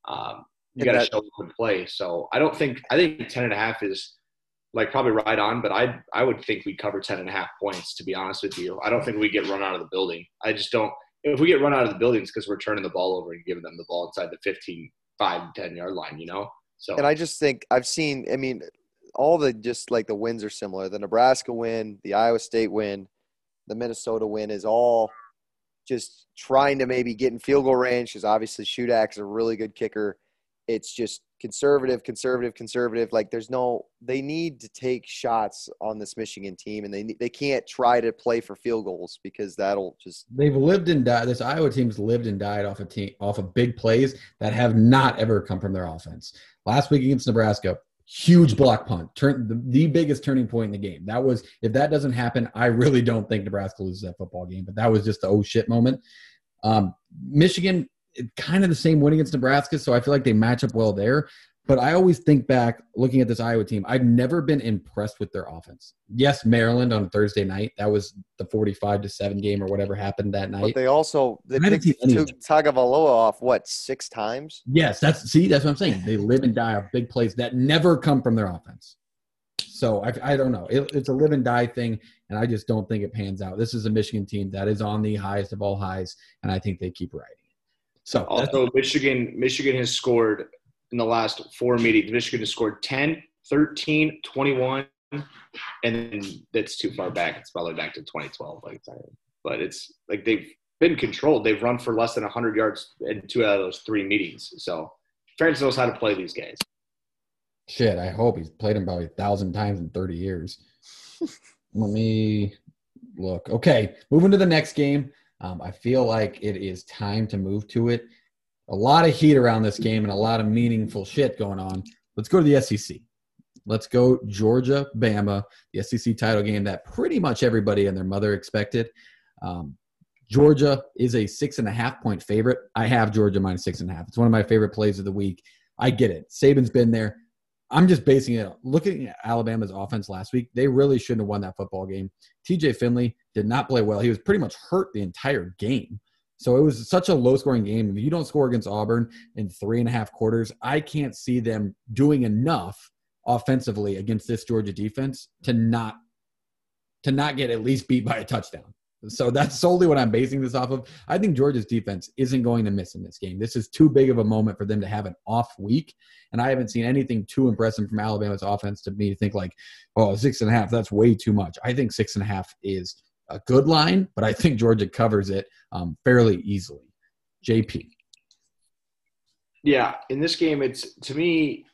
Um, you got to show up and play. So I don't think I think ten and a half is like probably right on, but I I would think we cover ten and a half points. To be honest with you, I don't think we get run out of the building. I just don't. If we get run out of the buildings because we're turning the ball over and giving them the ball inside the 15, 5, 10 yard line. You know. So and I just think I've seen. I mean, all the just like the wins are similar. The Nebraska win, the Iowa State win, the Minnesota win is all just trying to maybe get in field goal range because obviously Shudak's a really good kicker. It's just conservative, conservative, conservative. Like there's no, they need to take shots on this Michigan team, and they they can't try to play for field goals because that'll just. They've lived and died. This Iowa team's lived and died off a team off of big plays that have not ever come from their offense. Last week against Nebraska, huge block punt, turn the, the, biggest turning point in the game. That was if that doesn't happen, I really don't think Nebraska loses that football game. But that was just the oh shit moment. Um, Michigan, kind of the same win against Nebraska, so I feel like they match up well there. But I always think back looking at this Iowa team, I've never been impressed with their offense. Yes, Maryland on a Thursday night, that was the 45 to 7 game or whatever happened that night. But they also they picked Tagovailoa off what, 6 times? Yes, that's see, that's what I'm saying. They live and die of big plays that never come from their offense. So I, I don't know. It, it's a live and die thing, and I just don't think it pans out. This is a Michigan team that is on the highest of all highs, and I think they keep riding. So also Michigan Michigan has scored in the last four meetings. Michigan has scored 10, 13, 21, and then that's too far back. It's probably back to 2012. Like, but it's like they've been controlled. They've run for less than 100 yards in two out of those three meetings. So Ferentz knows how to play these guys. Shit, I hope he's played him probably a thousand times in 30 years. Let me look. Okay, moving to the next game. Um, I feel like it is time to move to it a lot of heat around this game and a lot of meaningful shit going on. Let's go to the SEC. Let's go Georgia, Bama, the SEC title game that pretty much everybody and their mother expected. Um, Georgia is a six and a half point favorite. I have Georgia minus six and a half. It's one of my favorite plays of the week. I get it. Saban's been there. I'm just basing it looking at Alabama's offense last week. They really shouldn't have won that football game. TJ Finley did not play well. He was pretty much hurt the entire game. So it was such a low scoring game. If you don't score against Auburn in three and a half quarters, I can't see them doing enough offensively against this Georgia defense to not to not get at least beat by a touchdown. So that's solely what I'm basing this off of. I think Georgia's defense isn't going to miss in this game. This is too big of a moment for them to have an off week. And I haven't seen anything too impressive from Alabama's offense to me to think like, oh, six and a half, that's way too much. I think six and a half is a good line, but I think Georgia covers it um, fairly easily. JP. Yeah, in this game, it's to me,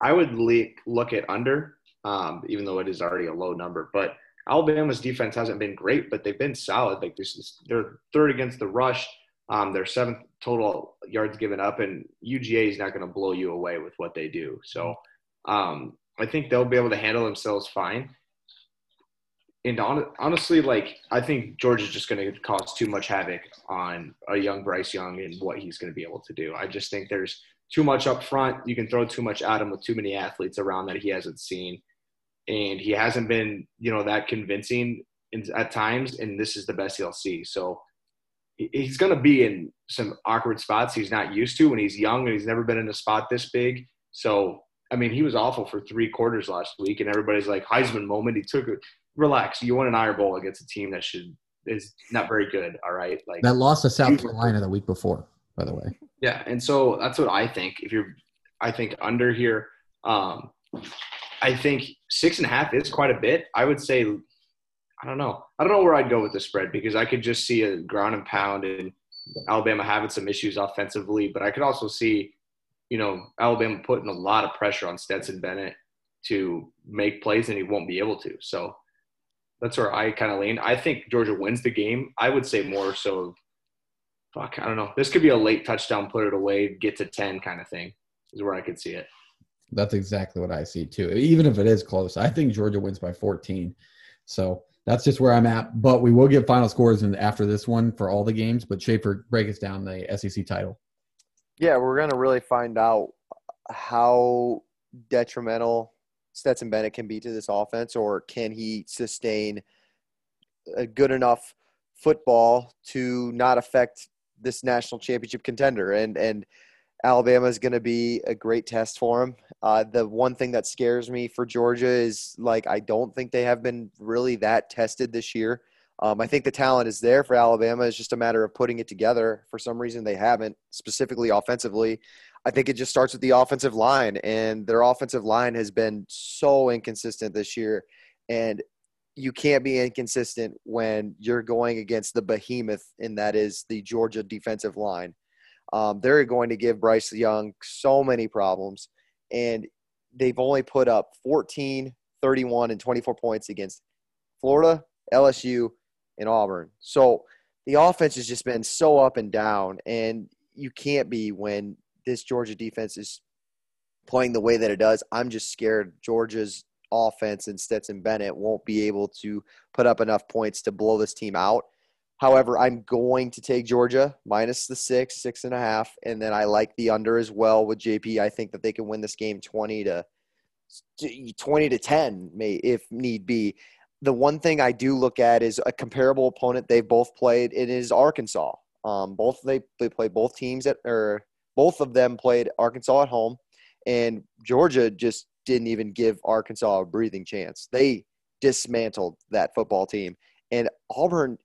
I would le- look at under, um, even though it is already a low number. But Alabama's defense hasn't been great, but they've been solid. Like this is they're third against the rush. Um, they're seventh total yards given up, and UGA is not going to blow you away with what they do. So um, I think they'll be able to handle themselves fine. And on, honestly, like I think Georgia's just going to cause too much havoc on a young Bryce Young and what he's going to be able to do. I just think there's too much up front. You can throw too much at him with too many athletes around that he hasn't seen, and he hasn't been, you know, that convincing in, at times. And this is the best he'll see. So he's going to be in some awkward spots he's not used to when he's young and he's never been in a spot this big. So I mean, he was awful for three quarters last week, and everybody's like Heisman moment. He took it. Relax. You won an Iron Bowl against a team that should is not very good. All right, like that lost to South Carolina the week before, by the way. Yeah, and so that's what I think. If you're, I think under here, um, I think six and a half is quite a bit. I would say, I don't know. I don't know where I'd go with the spread because I could just see a ground and pound and Alabama having some issues offensively, but I could also see you know, Alabama putting a lot of pressure on Stetson Bennett to make plays, and he won't be able to. So that's where I kind of lean. I think Georgia wins the game. I would say more so. Fuck, I don't know. This could be a late touchdown, put it away, get to ten kind of thing. Is where I could see it. That's exactly what I see too. Even if it is close, I think Georgia wins by 14. So that's just where I'm at. But we will get final scores in after this one for all the games. But Schaefer, break us down the SEC title. Yeah, we're going to really find out how detrimental Stetson Bennett can be to this offense, or can he sustain a good enough football to not affect this national championship contender? And and Alabama is going to be a great test for them. Uh, the one thing that scares me for Georgia is like I don't think they have been really that tested this year. Um, I think the talent is there for Alabama. It's just a matter of putting it together. For some reason, they haven't, specifically offensively. I think it just starts with the offensive line, and their offensive line has been so inconsistent this year. And you can't be inconsistent when you're going against the behemoth, and that is the Georgia defensive line. Um, they're going to give Bryce Young so many problems, and they've only put up 14, 31, and 24 points against Florida, LSU, and Auburn. So the offense has just been so up and down, and you can't be when this Georgia defense is playing the way that it does. I'm just scared Georgia's offense and Stetson Bennett won't be able to put up enough points to blow this team out. However, I'm going to take Georgia minus the six, six and a half, and then I like the under as well with JP. I think that they can win this game twenty to twenty to ten, may if need be the one thing I do look at is a comparable opponent they've both played. It is Arkansas. Um, both they they played both teams at or both of them played Arkansas at home, and Georgia just didn't even give Arkansas a breathing chance. They dismantled that football team, and Auburn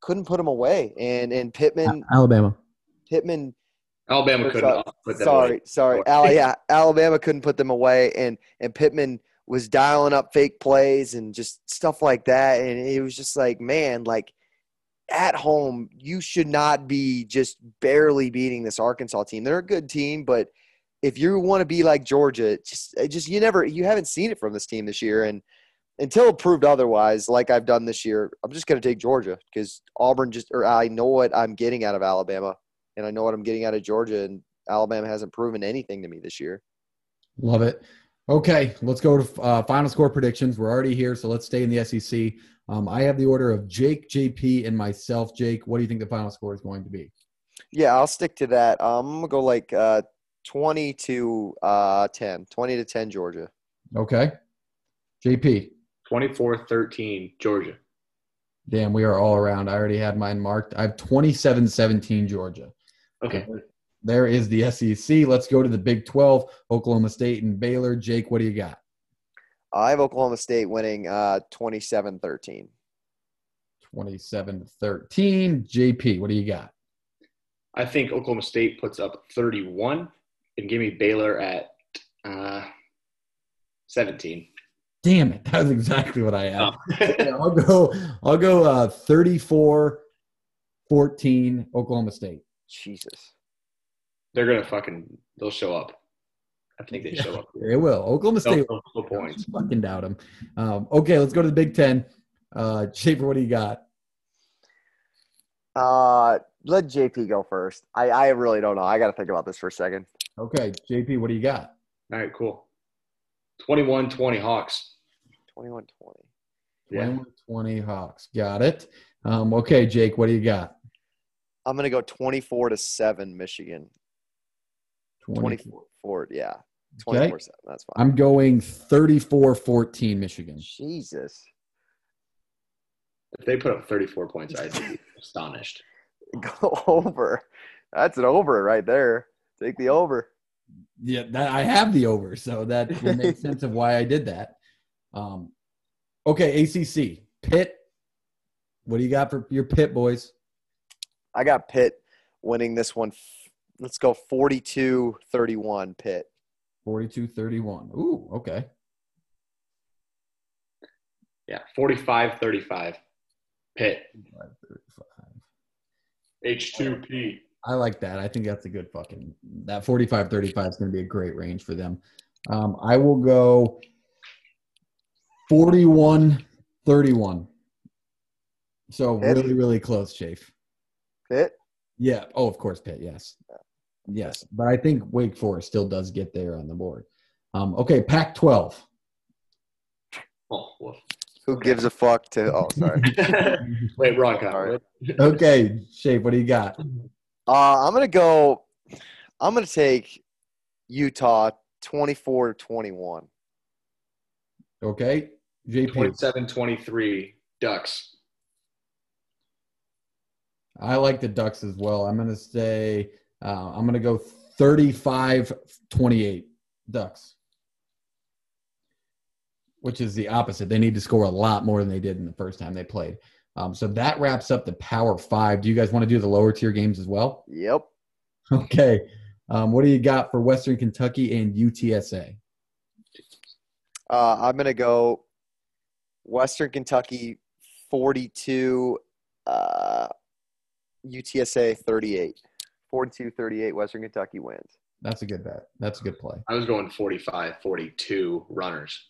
couldn't put them away. And and Pittman, Alabama, Pittman, Alabama couldn't. Uh, put them sorry, away. sorry, Al, yeah, Alabama couldn't put them away, and and Pittman was dialing up fake plays and just stuff like that. And it was just like, man, like at home, you should not be just barely beating this Arkansas team. They're a good team, but if you want to be like Georgia, just uh, just you never you haven't seen it from this team this year. And until proved otherwise, like I've done this year, I'm just gonna take Georgia because Auburn just or I know what I'm getting out of Alabama and I know what I'm getting out of Georgia and Alabama hasn't proven anything to me this year. Love it. Okay, let's go to uh, final score predictions. We're already here, so let's stay in the SEC. Um, I have the order of Jake, JP, and myself. Jake, what do you think the final score is going to be? Yeah, I'll stick to that. Um, I'm gonna go like uh, 20 to uh, 10, 20 to 10, Georgia. Okay, JP. 24-13, Georgia. Damn, we are all around. I already had mine marked. I have 27-17, Georgia. Okay there is the SEC. Let's go to the Big 12, Oklahoma State and Baylor. Jake, what do you got? I have Oklahoma State winning uh, 27 13. 27 13. JP, what do you got? I think Oklahoma State puts up 31 and give me Baylor at uh, 17. Damn it. That was exactly what I had. Oh. Yeah, I'll go I'll go uh 34 14 Oklahoma State. Jesus. They're gonna fucking. They'll show up. I think they show up. It will. Oklahoma State they'll score points. fucking doubt them. Um, okay, let's go to the Big Ten. Uh Schaefer, what do you got? Uh, let JP go first. I, I really don't know. I got to think about this for a second. Okay, JP, what do you got? All right, cool. 21-20 Hawks. 21 20. 21 20 Hawks. Got it. Um, okay, Jake, what do you got? I'm going to go 24 to 7 Michigan. 24, yeah. 24 7. That's fine. I'm going 34 14 Michigan. Jesus. If they put up 34 points, I'd be astonished. Go over. That's an over right there. Take the over. Yeah, that I have the over, so that would make sense of why I did that. Um, okay, ACC Pitt. What do you got for your Pitt boys? I got Pitt winning this one. Let's go 42 31 Pitt. 42-31. Ooh, okay. Yeah, 45-35. Pitt. 35. H2P. I like that. I think that's a good fucking that 45 35 is going to be a great range for them. Um, I will go 41 31. So Pitt? really, really close, Chafe. Pitt? Yeah. Oh, of course, Pitt. Yes. Yes. But I think Wake Forest still does get there on the board. Um, okay, Pac 12. Oh, woof. Who gives a fuck to? Oh, sorry. Wait, wrong Sorry. comment. Okay, Shape, what do you got? Uh, I'm gonna go. I'm gonna take Utah 24 to 21. Okay, JP. 27-23 Ducks. I like the Ducks as well. I'm going to say, uh, I'm going to go 35 28 Ducks, which is the opposite. They need to score a lot more than they did in the first time they played. Um, so that wraps up the Power Five. Do you guys want to do the lower tier games as well? Yep. Okay. Um, what do you got for Western Kentucky and UTSA? Uh, I'm gonna go Western Kentucky 42, uh, UTSA 38. 42-38 Western Kentucky wins. That's a good bet. That's a good play. I was going 45-42 runners.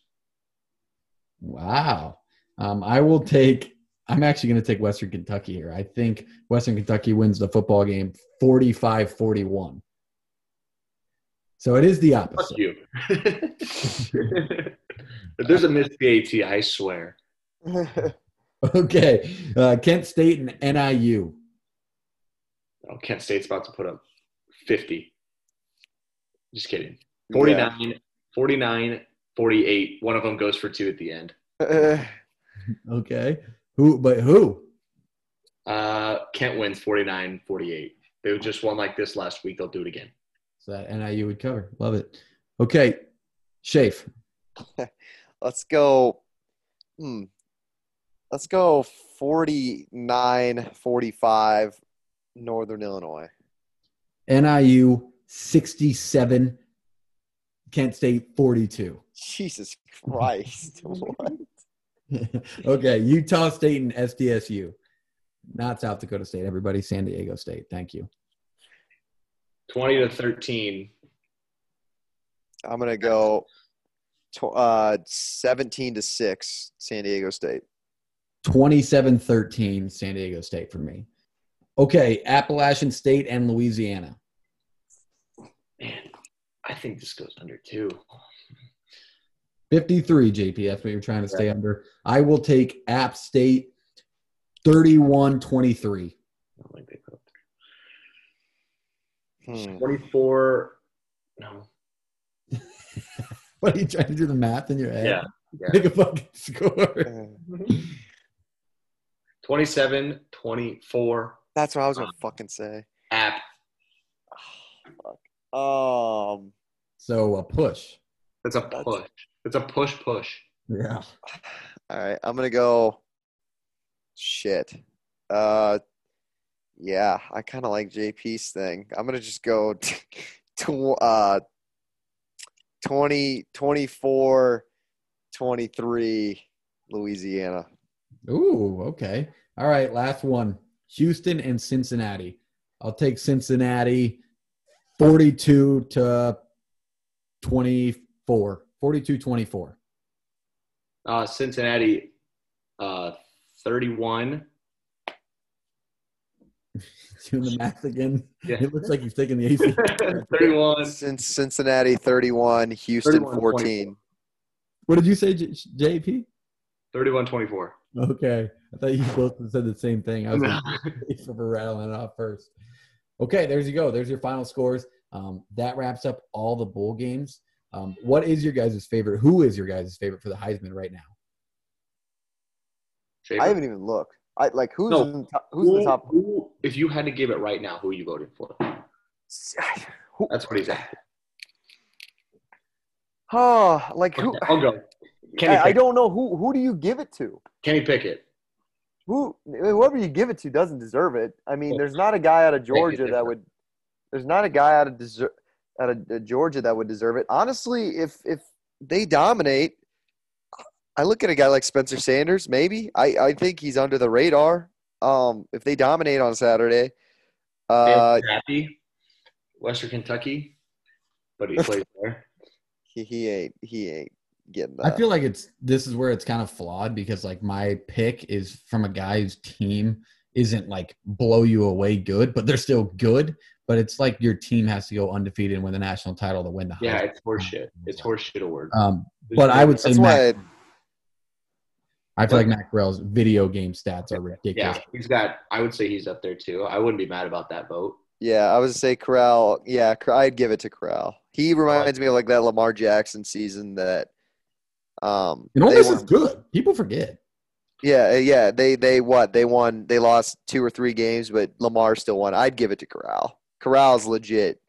Wow. Um, I will take. I'm actually going to take Western Kentucky here. I think Western Kentucky wins the football game 45 41. So it is the opposite. Fuck opposite. you. there's a missed PAT, I swear. Okay. Uh, Kent State and NIU. Oh, Kent State's about to put up 50. Just kidding. 49, 49, 48. One of them goes for two at the end. Yeah. Okay. Who, but who? Uh, Kent wins 49, 48. They just won like this last week. They'll do it again. That NIU would cover. Love it. Okay. Shafe. Let's go. Hmm. Let's go 49 45 Northern Illinois. NIU 67. Kent State 42. Jesus Christ. what? okay, Utah State and SDSU. Not South Dakota State, everybody. San Diego State. Thank you. 20 to 13. I'm going to go tw- uh, 17 to 6 San Diego State. 27 13, San Diego State for me. Okay, Appalachian State and Louisiana. Man, I think this goes under two. 53, JP. That's what you're trying to stay under. I will take App State 31 23. I don't think they put up Hmm. 24. No. What are you trying to do the math in your head? Yeah. yeah. Make a fucking score. Uh, 27, 24. That's what I was going to fucking say. App. Um, So a push. That's a That's- push. It's a push push. Yeah. all right. I'm going to go. Shit. Uh, yeah, I kind of like JP's thing. I'm going to just go to, uh, 20, 24, 23, Louisiana. Ooh, okay. All right, last one. Houston and Cincinnati. I'll take Cincinnati 42 to 24. 42 24. Uh, Cincinnati, uh, 31. Doing the math again. Yeah. It looks like you've taken the AC. 31. Since Cincinnati 31, Houston 31, 14. What did you say, J- JP? 31 24. Okay. I thought you both said the same thing. I was waiting for rattling it off first. Okay, there's you go. There's your final scores. Um, that wraps up all the bowl games. Um, what is your guys' favorite? Who is your guys' favorite for the Heisman right now? I haven't even looked. I like who's No. in who's in the top. who- if you had to give it right now, who are you voting for? Who, That's what he's at. oh, like who? I'll go. Kenny, I, I don't know who. Who do you give it to? Kenny Pickett. Who? Whoever you give it to doesn't deserve it. I mean, there's not a guy out of Georgia that would. There's not a guy out of deser- out of uh, Georgia that would deserve it. Honestly, if if they dominate, I look at a guy like Spencer Sanders. Maybe I I think he's under the radar. Um, if they dominate on Saturday, uh, Zappe, Western Kentucky, but he plays there. he, he ain't he ain't getting I feel like it's this is where it's kind of flawed because like my pick is from a guy whose team isn't like blow you away good, but they're still good. But it's like your team has to go undefeated and win the national title to win the Yeah, Heisman. it's horseshit. It's horseshit award. Um, but I would say That's Mac, why. I feel like Matt Corral's video game stats are ridiculous. Yeah, he's got. I would say he's up there too. I wouldn't be mad about that vote. Yeah, I would say Corral. Yeah, I'd give it to Corral. He reminds me of like that Lamar Jackson season that. Um, And all they this won- is good. People forget. Yeah, uh, yeah. They they what they won. They lost two or three games, but Lamar still won. I'd give it to Corral. Corral's legit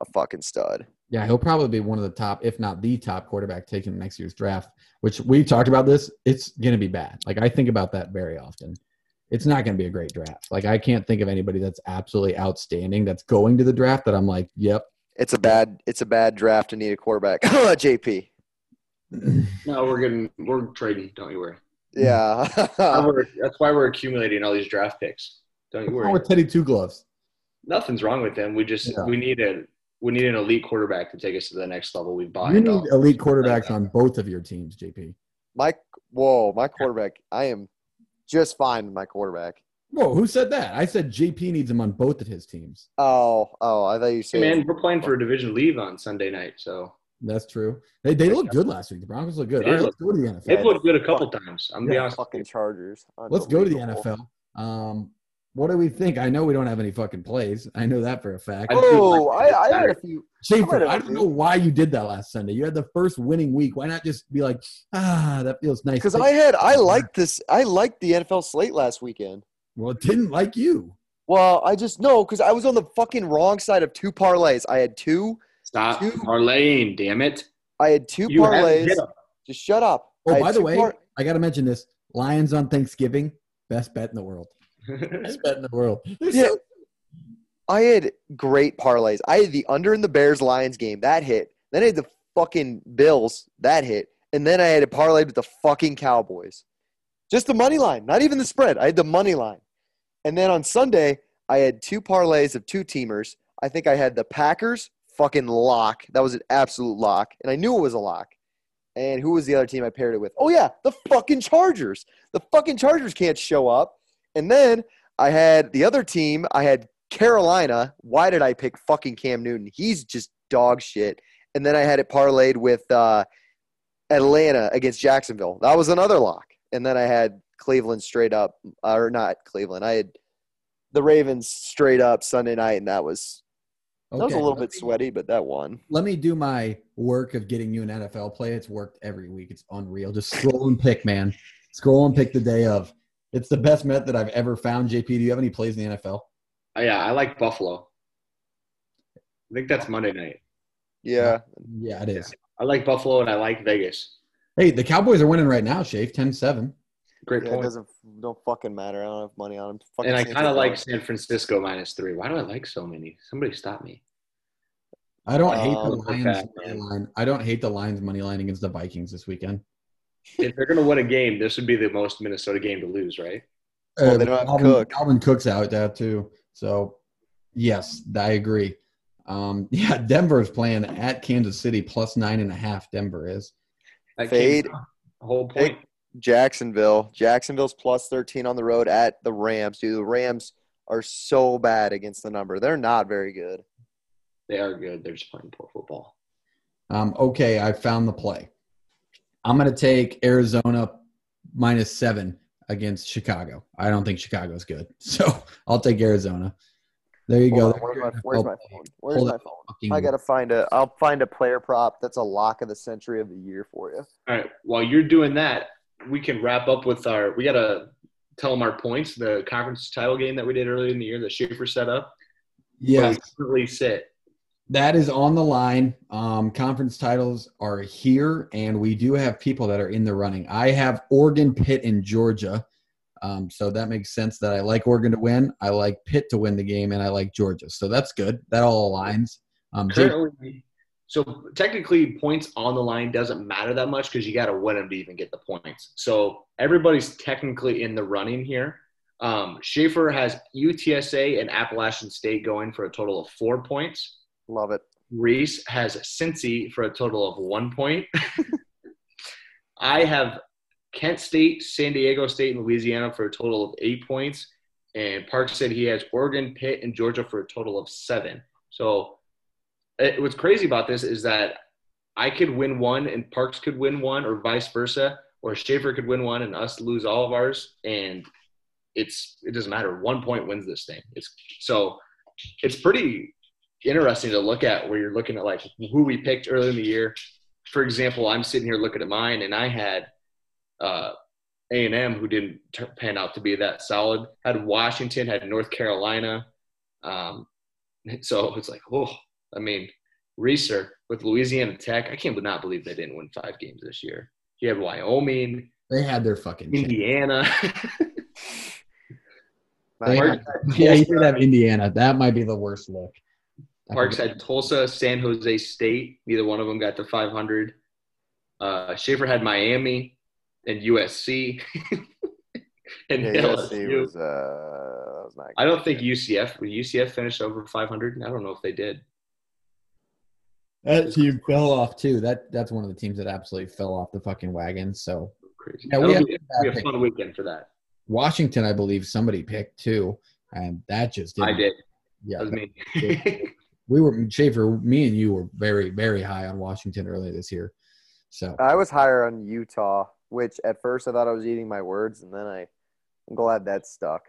a fucking stud. Yeah, he'll probably be one of the top, if not the top quarterback taken in next year's draft. Which we talked about this. It's going to be bad. Like I think about that very often. It's not going to be a great draft. Like I can't think of anybody that's absolutely outstanding that's going to the draft that I'm like, yep. It's a bad it's a bad draft to need a quarterback. Oh, JP. No, we're getting. We're trading. Don't you worry. Yeah. That's why we're- That's why we're accumulating all these draft picks. Don't you What's worry. wrong with Teddy Two Gloves? Nothing's wrong with them. We just Yeah. we need a we need an elite quarterback to take us to the next level. We bought. You need elite quarterbacks on both of your teams, JP. my whoa, my quarterback. I am just fine with my quarterback. Whoa, who said that? I said JP needs him on both of his teams. Oh, oh, I thought you Hey, said man, we're playing for a division lead on Sunday night, so That's true. They they looked good last week. The Broncos look good. They All right, did let's go to the NFL. they've looked good a couple times. I'm gonna be honest. fucking Chargers. Let's go to the NFL. Um, what do we think? I know we don't have any fucking plays. I know that for a fact. I Oh, like I, I had a few. Schaefer, might I don't know why you did that last Sunday. You had the first winning week. Why not just be like, ah, that feels nice? Because I had I liked this. I liked the NFL slate last weekend. well, it didn't like you. Well, I just know because I was on the fucking wrong side of two parlays. I had two. Stop Two- parlaying, damn it! I had two You parlays. Just shut up. Oh, by the way, par- I got to mention this: Lions on Thanksgiving, best bet in the world. Best bet in the world. Yeah. I had great parlays. I had the under in the Bears Lions game that hit. Then I had the fucking Bills that hit, and then I had a parlay with the fucking Cowboys. Just the money line, not even the spread. I had the money line, and then on Sunday I had two parlays of two teamers. I think I had the Packers fucking lock. That was an absolute lock, and I knew it was a lock. And who was the other team I paired it with? Oh yeah, the fucking Chargers. The fucking Chargers can't show up. And then I had the other team. I had Carolina. Why did I pick fucking Cam Newton? He's just dog shit. And then I had it parlayed with uh, Atlanta against Jacksonville. That was another lock. And then I had Cleveland straight up, or not Cleveland. I had the Ravens straight up Sunday night, and that was that was a little bit me- sweaty, but that won. Let me do my work of getting you an NFL play. It's worked every week. It's unreal. Just scroll and pick, man. Scroll and pick the day of. It's the best method I've ever found. JP, do you have any plays in the NFL? Oh, yeah, I like Buffalo. I think that's Monday night. Yeah, Yeah, it is. I like Buffalo and I like Vegas. Hey, the Cowboys are winning right now, Shafe, 10-7. Great yeah it point. doesn't don't fucking matter. I don't have money on them. Fucking and I kind of like. San Francisco minus three. Why do I like so many? Somebody stop me. I don't hate Um, the Lions that, money line. I don't hate the Lions money line against the Vikings this weekend. If they're going to win a game, this would be the most Minnesota game to lose, right? Well, they don't have Dalvin, Cook. Dalvin Cook's out there too. So, yes, I agree. Um, yeah, Denver's playing at Kansas City plus nine and a half. Denver is. That Fade. game's whole point. Jacksonville. Jacksonville's plus 13 on the road at the Rams. Dude, the Rams are so bad against the number. They're not very good. They are good. They're just playing poor football. Um, okay, I found the play. I'm going to take Arizona minus seven against Chicago. I don't think Chicago's good, so I'll take Arizona. There you Hold go. on, where's my, where's my phone? Where's Hold my phone? I gotta find a. I'll find a player prop that's a lock of the century of the year for you. All right. While you're doing that, we can wrap up with our. We got to tell them our points. The conference title game that we did earlier in the year that Schaefer set up. Yes, Really sit. That is on the line. Um, conference titles are here, and we do have people that are in the running. I have Oregon, Pitt, and Georgia. Um, so that makes sense that I like Oregon to win. I like Pitt to win the game, and I like Georgia. So that's good. That all aligns. Um, Currently, so technically, points on the line doesn't matter that much because you got to win them to even get the points. So everybody's technically in the running here. Um, Schaefer has UTSA and Appalachian State going for a total of four points. Love it. Reese has Cincy for a total of one point. I have Kent State, San Diego State, and Louisiana for a total of eight points. And Park said he has Oregon, Pitt, and Georgia for a total of seven. So it, what's crazy about this is that I could win one and Parks could win one, or vice versa, or Schaefer could win one and us lose all of ours. And it's it doesn't matter. One point wins this thing. It's so it's pretty interesting to look at where you're looking at like who we picked earlier in the year. For example, I'm sitting here looking at mine, and I had uh, A&M, who didn't pan out to be that solid. Had Washington, had North Carolina. Um, so it's like, oh, I mean, Reeser with Louisiana Tech. I can't not believe they didn't win five games this year. He had Wyoming, they had their fucking. Indiana. Yeah, you should have Indiana. That might be the worst look. Parks had Tulsa, San Jose State. Neither one of them got to 500. Uh, Schaefer had Miami and USC. and Yeah, LSU. USC was uh, was not I don't think UCF. Would UCF finish over 500? I don't know if they did. That team fell off too. That that's one of the teams that absolutely fell off the fucking wagon. So Crazy. Yeah, we That'll have- be, be a fun weekend for that. Washington, I believe somebody picked too, and that just didn't. I did. Yeah, That was me. we were Schaefer. Me and you were very very high on Washington earlier this year. So I was higher on Utah, which at first I thought I was eating my words, and then I, I'm glad that stuck.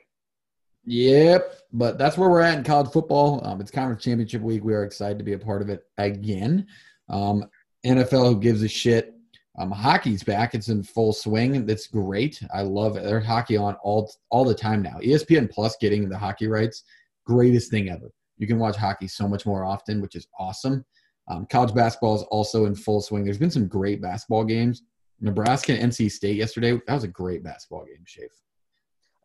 Yep, but that's where we're at in college football. Um, it's conference championship week. We are excited to be a part of it again. Um, NFL who gives a shit. Um, hockey's back. It's in full swing. That's great. I love it. There's hockey on all all the time now. ESPN Plus getting the hockey rights, greatest thing ever. You can watch hockey so much more often, which is awesome. Um, college basketball is also in full swing. There's been some great basketball games. Nebraska and NC State yesterday. That was a great basketball game, Shafe.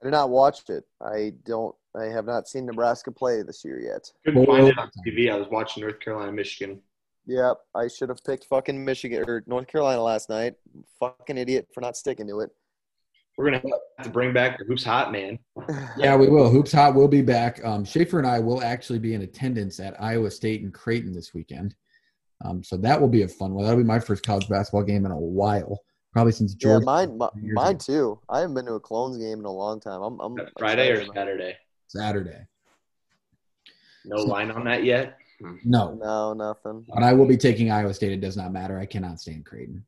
I did not watch it. I don't. I have not seen Nebraska play this year yet. Couldn't find it on TV. I was watching North Carolina, Michigan. Yep, I should have picked fucking Michigan or North Carolina last night. Fucking idiot for not sticking to it. We're gonna have to bring back the Hoops Hot Man. Yeah, we will. Hoops Hot will be back. Um, Schaefer and I will actually be in attendance at Iowa State and Creighton this weekend. Um, so that will be a fun one. That'll be my first college basketball game in a while, probably since Yeah, Georgia. mine, mi- years mine ago. too. I haven't been to a Clones game in a long time. I'm, I'm Friday or. Saturday? Saturday. No line on that yet. No, No, nothing. but I will be taking Iowa State. It does not matter. I cannot stand Creighton.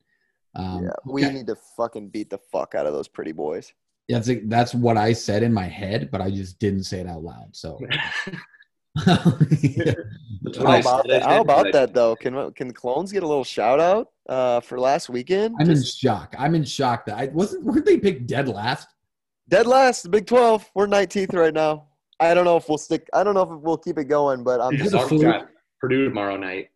Um, yeah, we okay. need to fucking beat the fuck out of those pretty boys. That's that's what I said in my head, but I just didn't say it out loud. So That's How about that? How about that though? Can can the Clones get a little shout out uh, for last weekend? I'm in shock. I'm in shock that I wasn't. Weren't they picked dead last? dead last, the Big Twelve. We're 19th right now. I don't know if we'll stick. I don't know if we'll keep it going, but I'm just, it a Dogs fluke? got Purdue tomorrow night.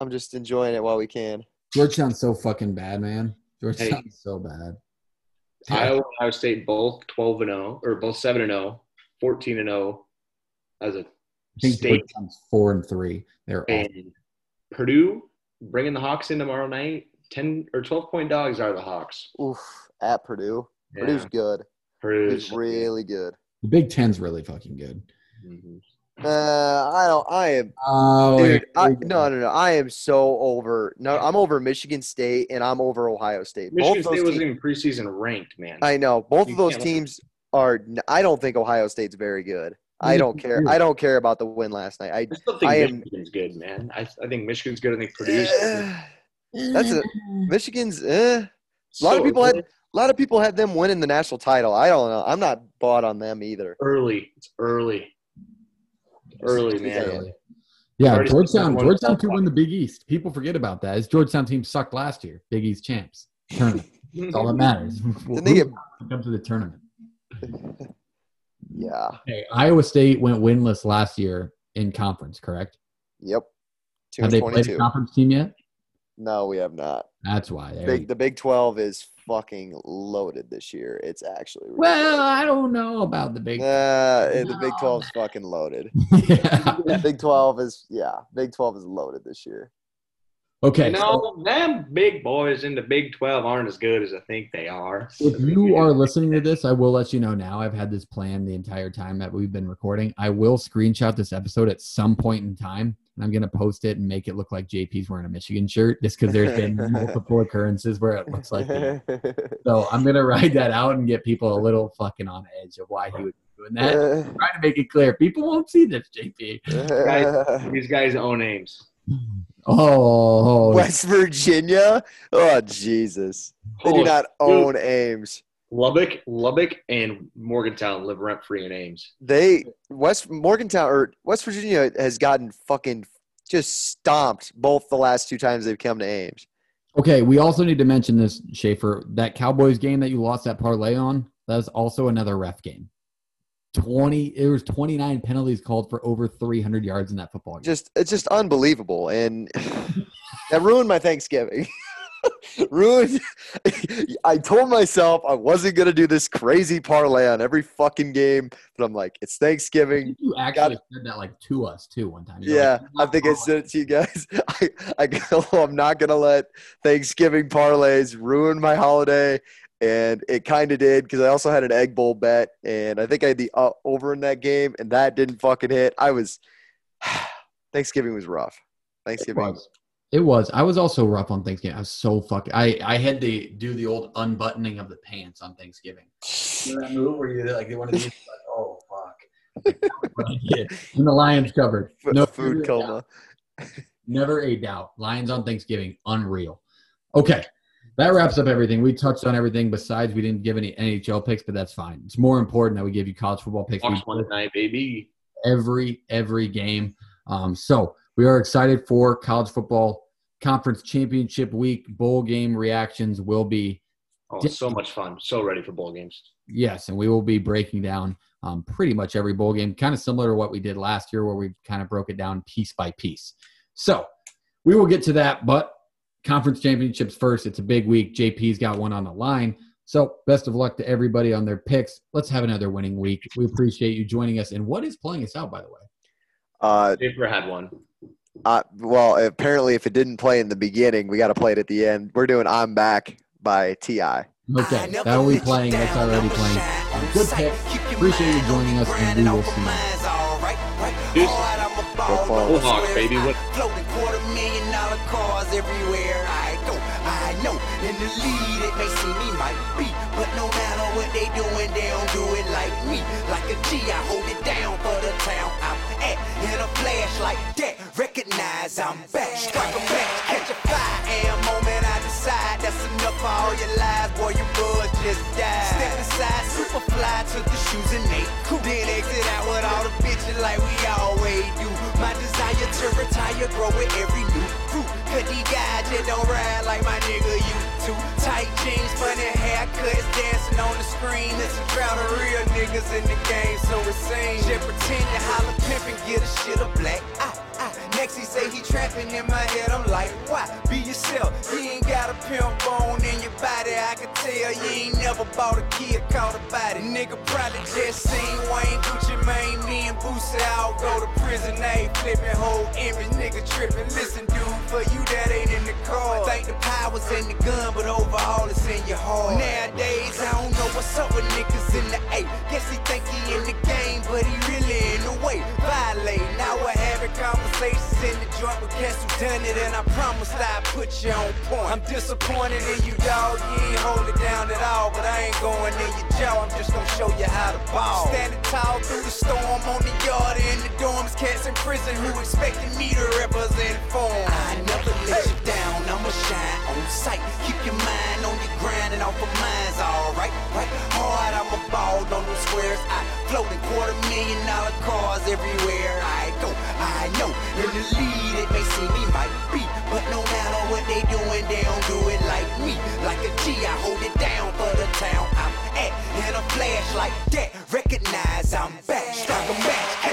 I'm just enjoying it while we can. Georgetown's so fucking bad, man. Georgetown's Hey. so bad. Iowa and Ohio State both 12 and 0, or both 7 and 0, 14 and 0 as a I think state. Georgetown's four and three. They're awful. And Purdue bringing the Hawks in tomorrow night. 10 or 12 point dogs are the Hawks. Oof, at Purdue. Yeah. Purdue's good. Purdue's Purdue's really good. The Big Ten's really fucking good. Mhm. Uh, I don't. I am, Oh, dude. I, no, no, no. I am so over. No, I'm over Michigan State and I'm over Ohio State. Michigan Both State those wasn't even preseason ranked, man. I know. Both You of those teams are. I don't think Ohio State's very good. I don't care. I don't care about the win last night. I. I still think I am- Michigan's good, man. I, I think Michigan's good. I think Purdue's That's a Michigan's. Eh. A lot of people had. A lot of people had them winning the national title. I don't know. I'm not bought on them either. early. It's early. Early, man. Yeah. Yeah, Georgetown. Georgetown one could win the Big East. People forget about that. His Georgetown team sucked last year. Big East champs. Tournament. That's all that matters. Didn't they get- come to the tournament? Yeah. Okay, Iowa State went winless last year in conference. Correct? Yep. Have they played a conference team yet? No, we have not. That's why. Big, the Big Twelve is fucking loaded this year. It's actually Well, I don't know about the Big. Uh, the Big 12's fucking loaded. yeah. Big 12 is yeah, Big 12 is loaded this year. Okay. You know, them big boys in the Big 12 aren't as good as I think they are. If you are listening to this, I will let you know now. I've had this plan the entire time that we've been recording. I will screenshot this episode at some point in time, and I'm going to post it and make it look like JP's wearing a Michigan shirt just because there's been multiple occurrences where it looks like. he- So I'm going to ride that out and get people a little fucking on edge of why he was doing that. trying to make it clear. People won't see this, JP. These guys own Ames. Oh, West Virginia? Oh Jesus. They do not own Ames. Lubbock, Lubbock, and Morgantown live rent free in Ames. They West Morgantown or West Virginia has gotten fucking just stomped both the last two times they've come to Ames. Okay, we also need to mention this, Schaefer. That Cowboys game that you lost that parlay on, that's also another ref game. Twenty, it was twenty nine penalties called for over three hundred yards in that football game. Just it's just unbelievable, and that ruined my Thanksgiving. ruined. I told myself I wasn't gonna do this crazy parlay on every fucking game, but I'm like, it's Thanksgiving. you actually said that like to us too one time. You're Yeah, like, I think I said it to you guys. I, I go, I'm not gonna let Thanksgiving parlays ruin my holiday, and it kind of did because I also had an egg bowl bet, and I think I had the uh, over in that game, and that didn't fucking hit. I was Thanksgiving was rough. Thanksgiving. was. It was. I was also rough on Thanksgiving. I was so fucking. I I had to do the old unbuttoning of the pants on Thanksgiving. You know that move where you like one of these, like, oh fuck. What I did. and the Lions covered. F- No food coma. Never a doubt. Lions on Thanksgiving, unreal. Okay, that wraps up everything. We touched on everything. Besides, we didn't give any NHL picks, but that's fine. It's more important that we give you college football picks. Watch one tonight, baby. every every game. Um, so we are excited for college football conference championship week. Bowl game reactions will be Oh, so much fun. So ready for bowl games. yes, and we will be breaking down um, pretty much every bowl game, kind of similar to what we did last year, where we kind of broke it down piece by piece. So we will get to that, but conference championships first. It's a big week. JP's got one on the line. So best of luck to everybody on their picks. Let's have another winning week. We appreciate you joining us. And what is playing us out, by the way? Uh, Paper had one. Uh, well, apparently, if it didn't play in the beginning, we got to play it at the end. We're doing "I'm Back" by Ti. Okay, that will be playing. That's already playing. Good pick. Appreciate you joining us, and we will see you. Deuces. Go Phone. Baby. What? Know in the lead it may seem me might be, but no matter what they doing, they don't do it like me. Like a G, I hold it down for the town I'm at. In a flash like that, recognize I'm back. Strike a match, catch a fire, and moment I decide that's enough for all your lies, boy. Your buzz just died. Step aside, super fly, took the shoes and they cool. Then exit out with all the bitches like we always do. My desire to retire grow with every new crew. Cause these guys just don't ride like my nigga you two. Tight jeans, funny haircuts, dancing on the screen. It's a drought of real niggas in the game, so it seems. Just pretend to holler pimp and get a shit a black eye. Next he say he trapping in my head, I'm like, why? Be yourself, you ain't got a pimp bone in your body. I can tell you ain't never bought a kid, caught a body. Nigga probably just seen Wayne Gucci Mane, me and Boosie all go to prison. They flipping whole image, nigga tripping. Listen, dude, for you that ain't in the car. Thank the power flowers and the gun, but overall it's in your heart. Nowadays, I don't know what's up with niggas in the A. Guess he think he in the game, but he really in the way. Violate. Now we're having conversations in the joint with cats who done it, and I promise I put you on point. I'm disappointed in you, dog. You ain't hold it down at all, but I ain't going in your jaw. I'm just gonna show you how to ball. Standing tall through the storm on the yard in the dorms, cats in prison who expected me to represent for 'em. I never let you down. I'ma shine on sight. Keep your mind on your grind and off of mine's alright. Right hard, I'ma ball on them squares. I float in quarter million dollar cars everywhere I go. I know in the lead it may seem me might be, but no matter what they doing, they don't do it like me. Like a G, I hold it down for the town I'm at. And a flash like that, recognize I'm back. Strike a match,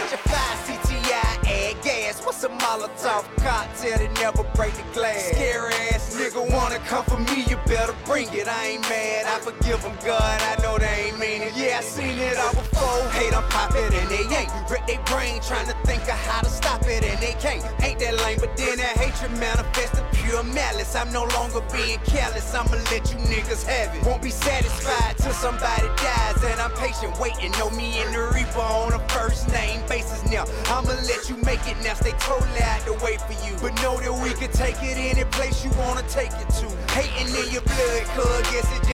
a Molotov cocktail that never break the glass? Scary ass nigga wanna come for me, you better bring it. I ain't mad, I forgive them, God. I know they ain't mean it. Yeah, I seen it all before. Hate I'm poppin' and they ain't. Wreck they brain trying to think of how to stop it and they can't. Ain't that lame, but then that hatred manifested pure malice. I'm no longer being careless, I'ma let you niggas have it. Won't be satisfied till somebody dies, and I'm patient, waiting. Know me and the Reaper on a first name basis now. I'ma let you make it now, stay totally out the way for you. But know that we can take it any place you wanna take it to. Hating in your blood, cuz guess it just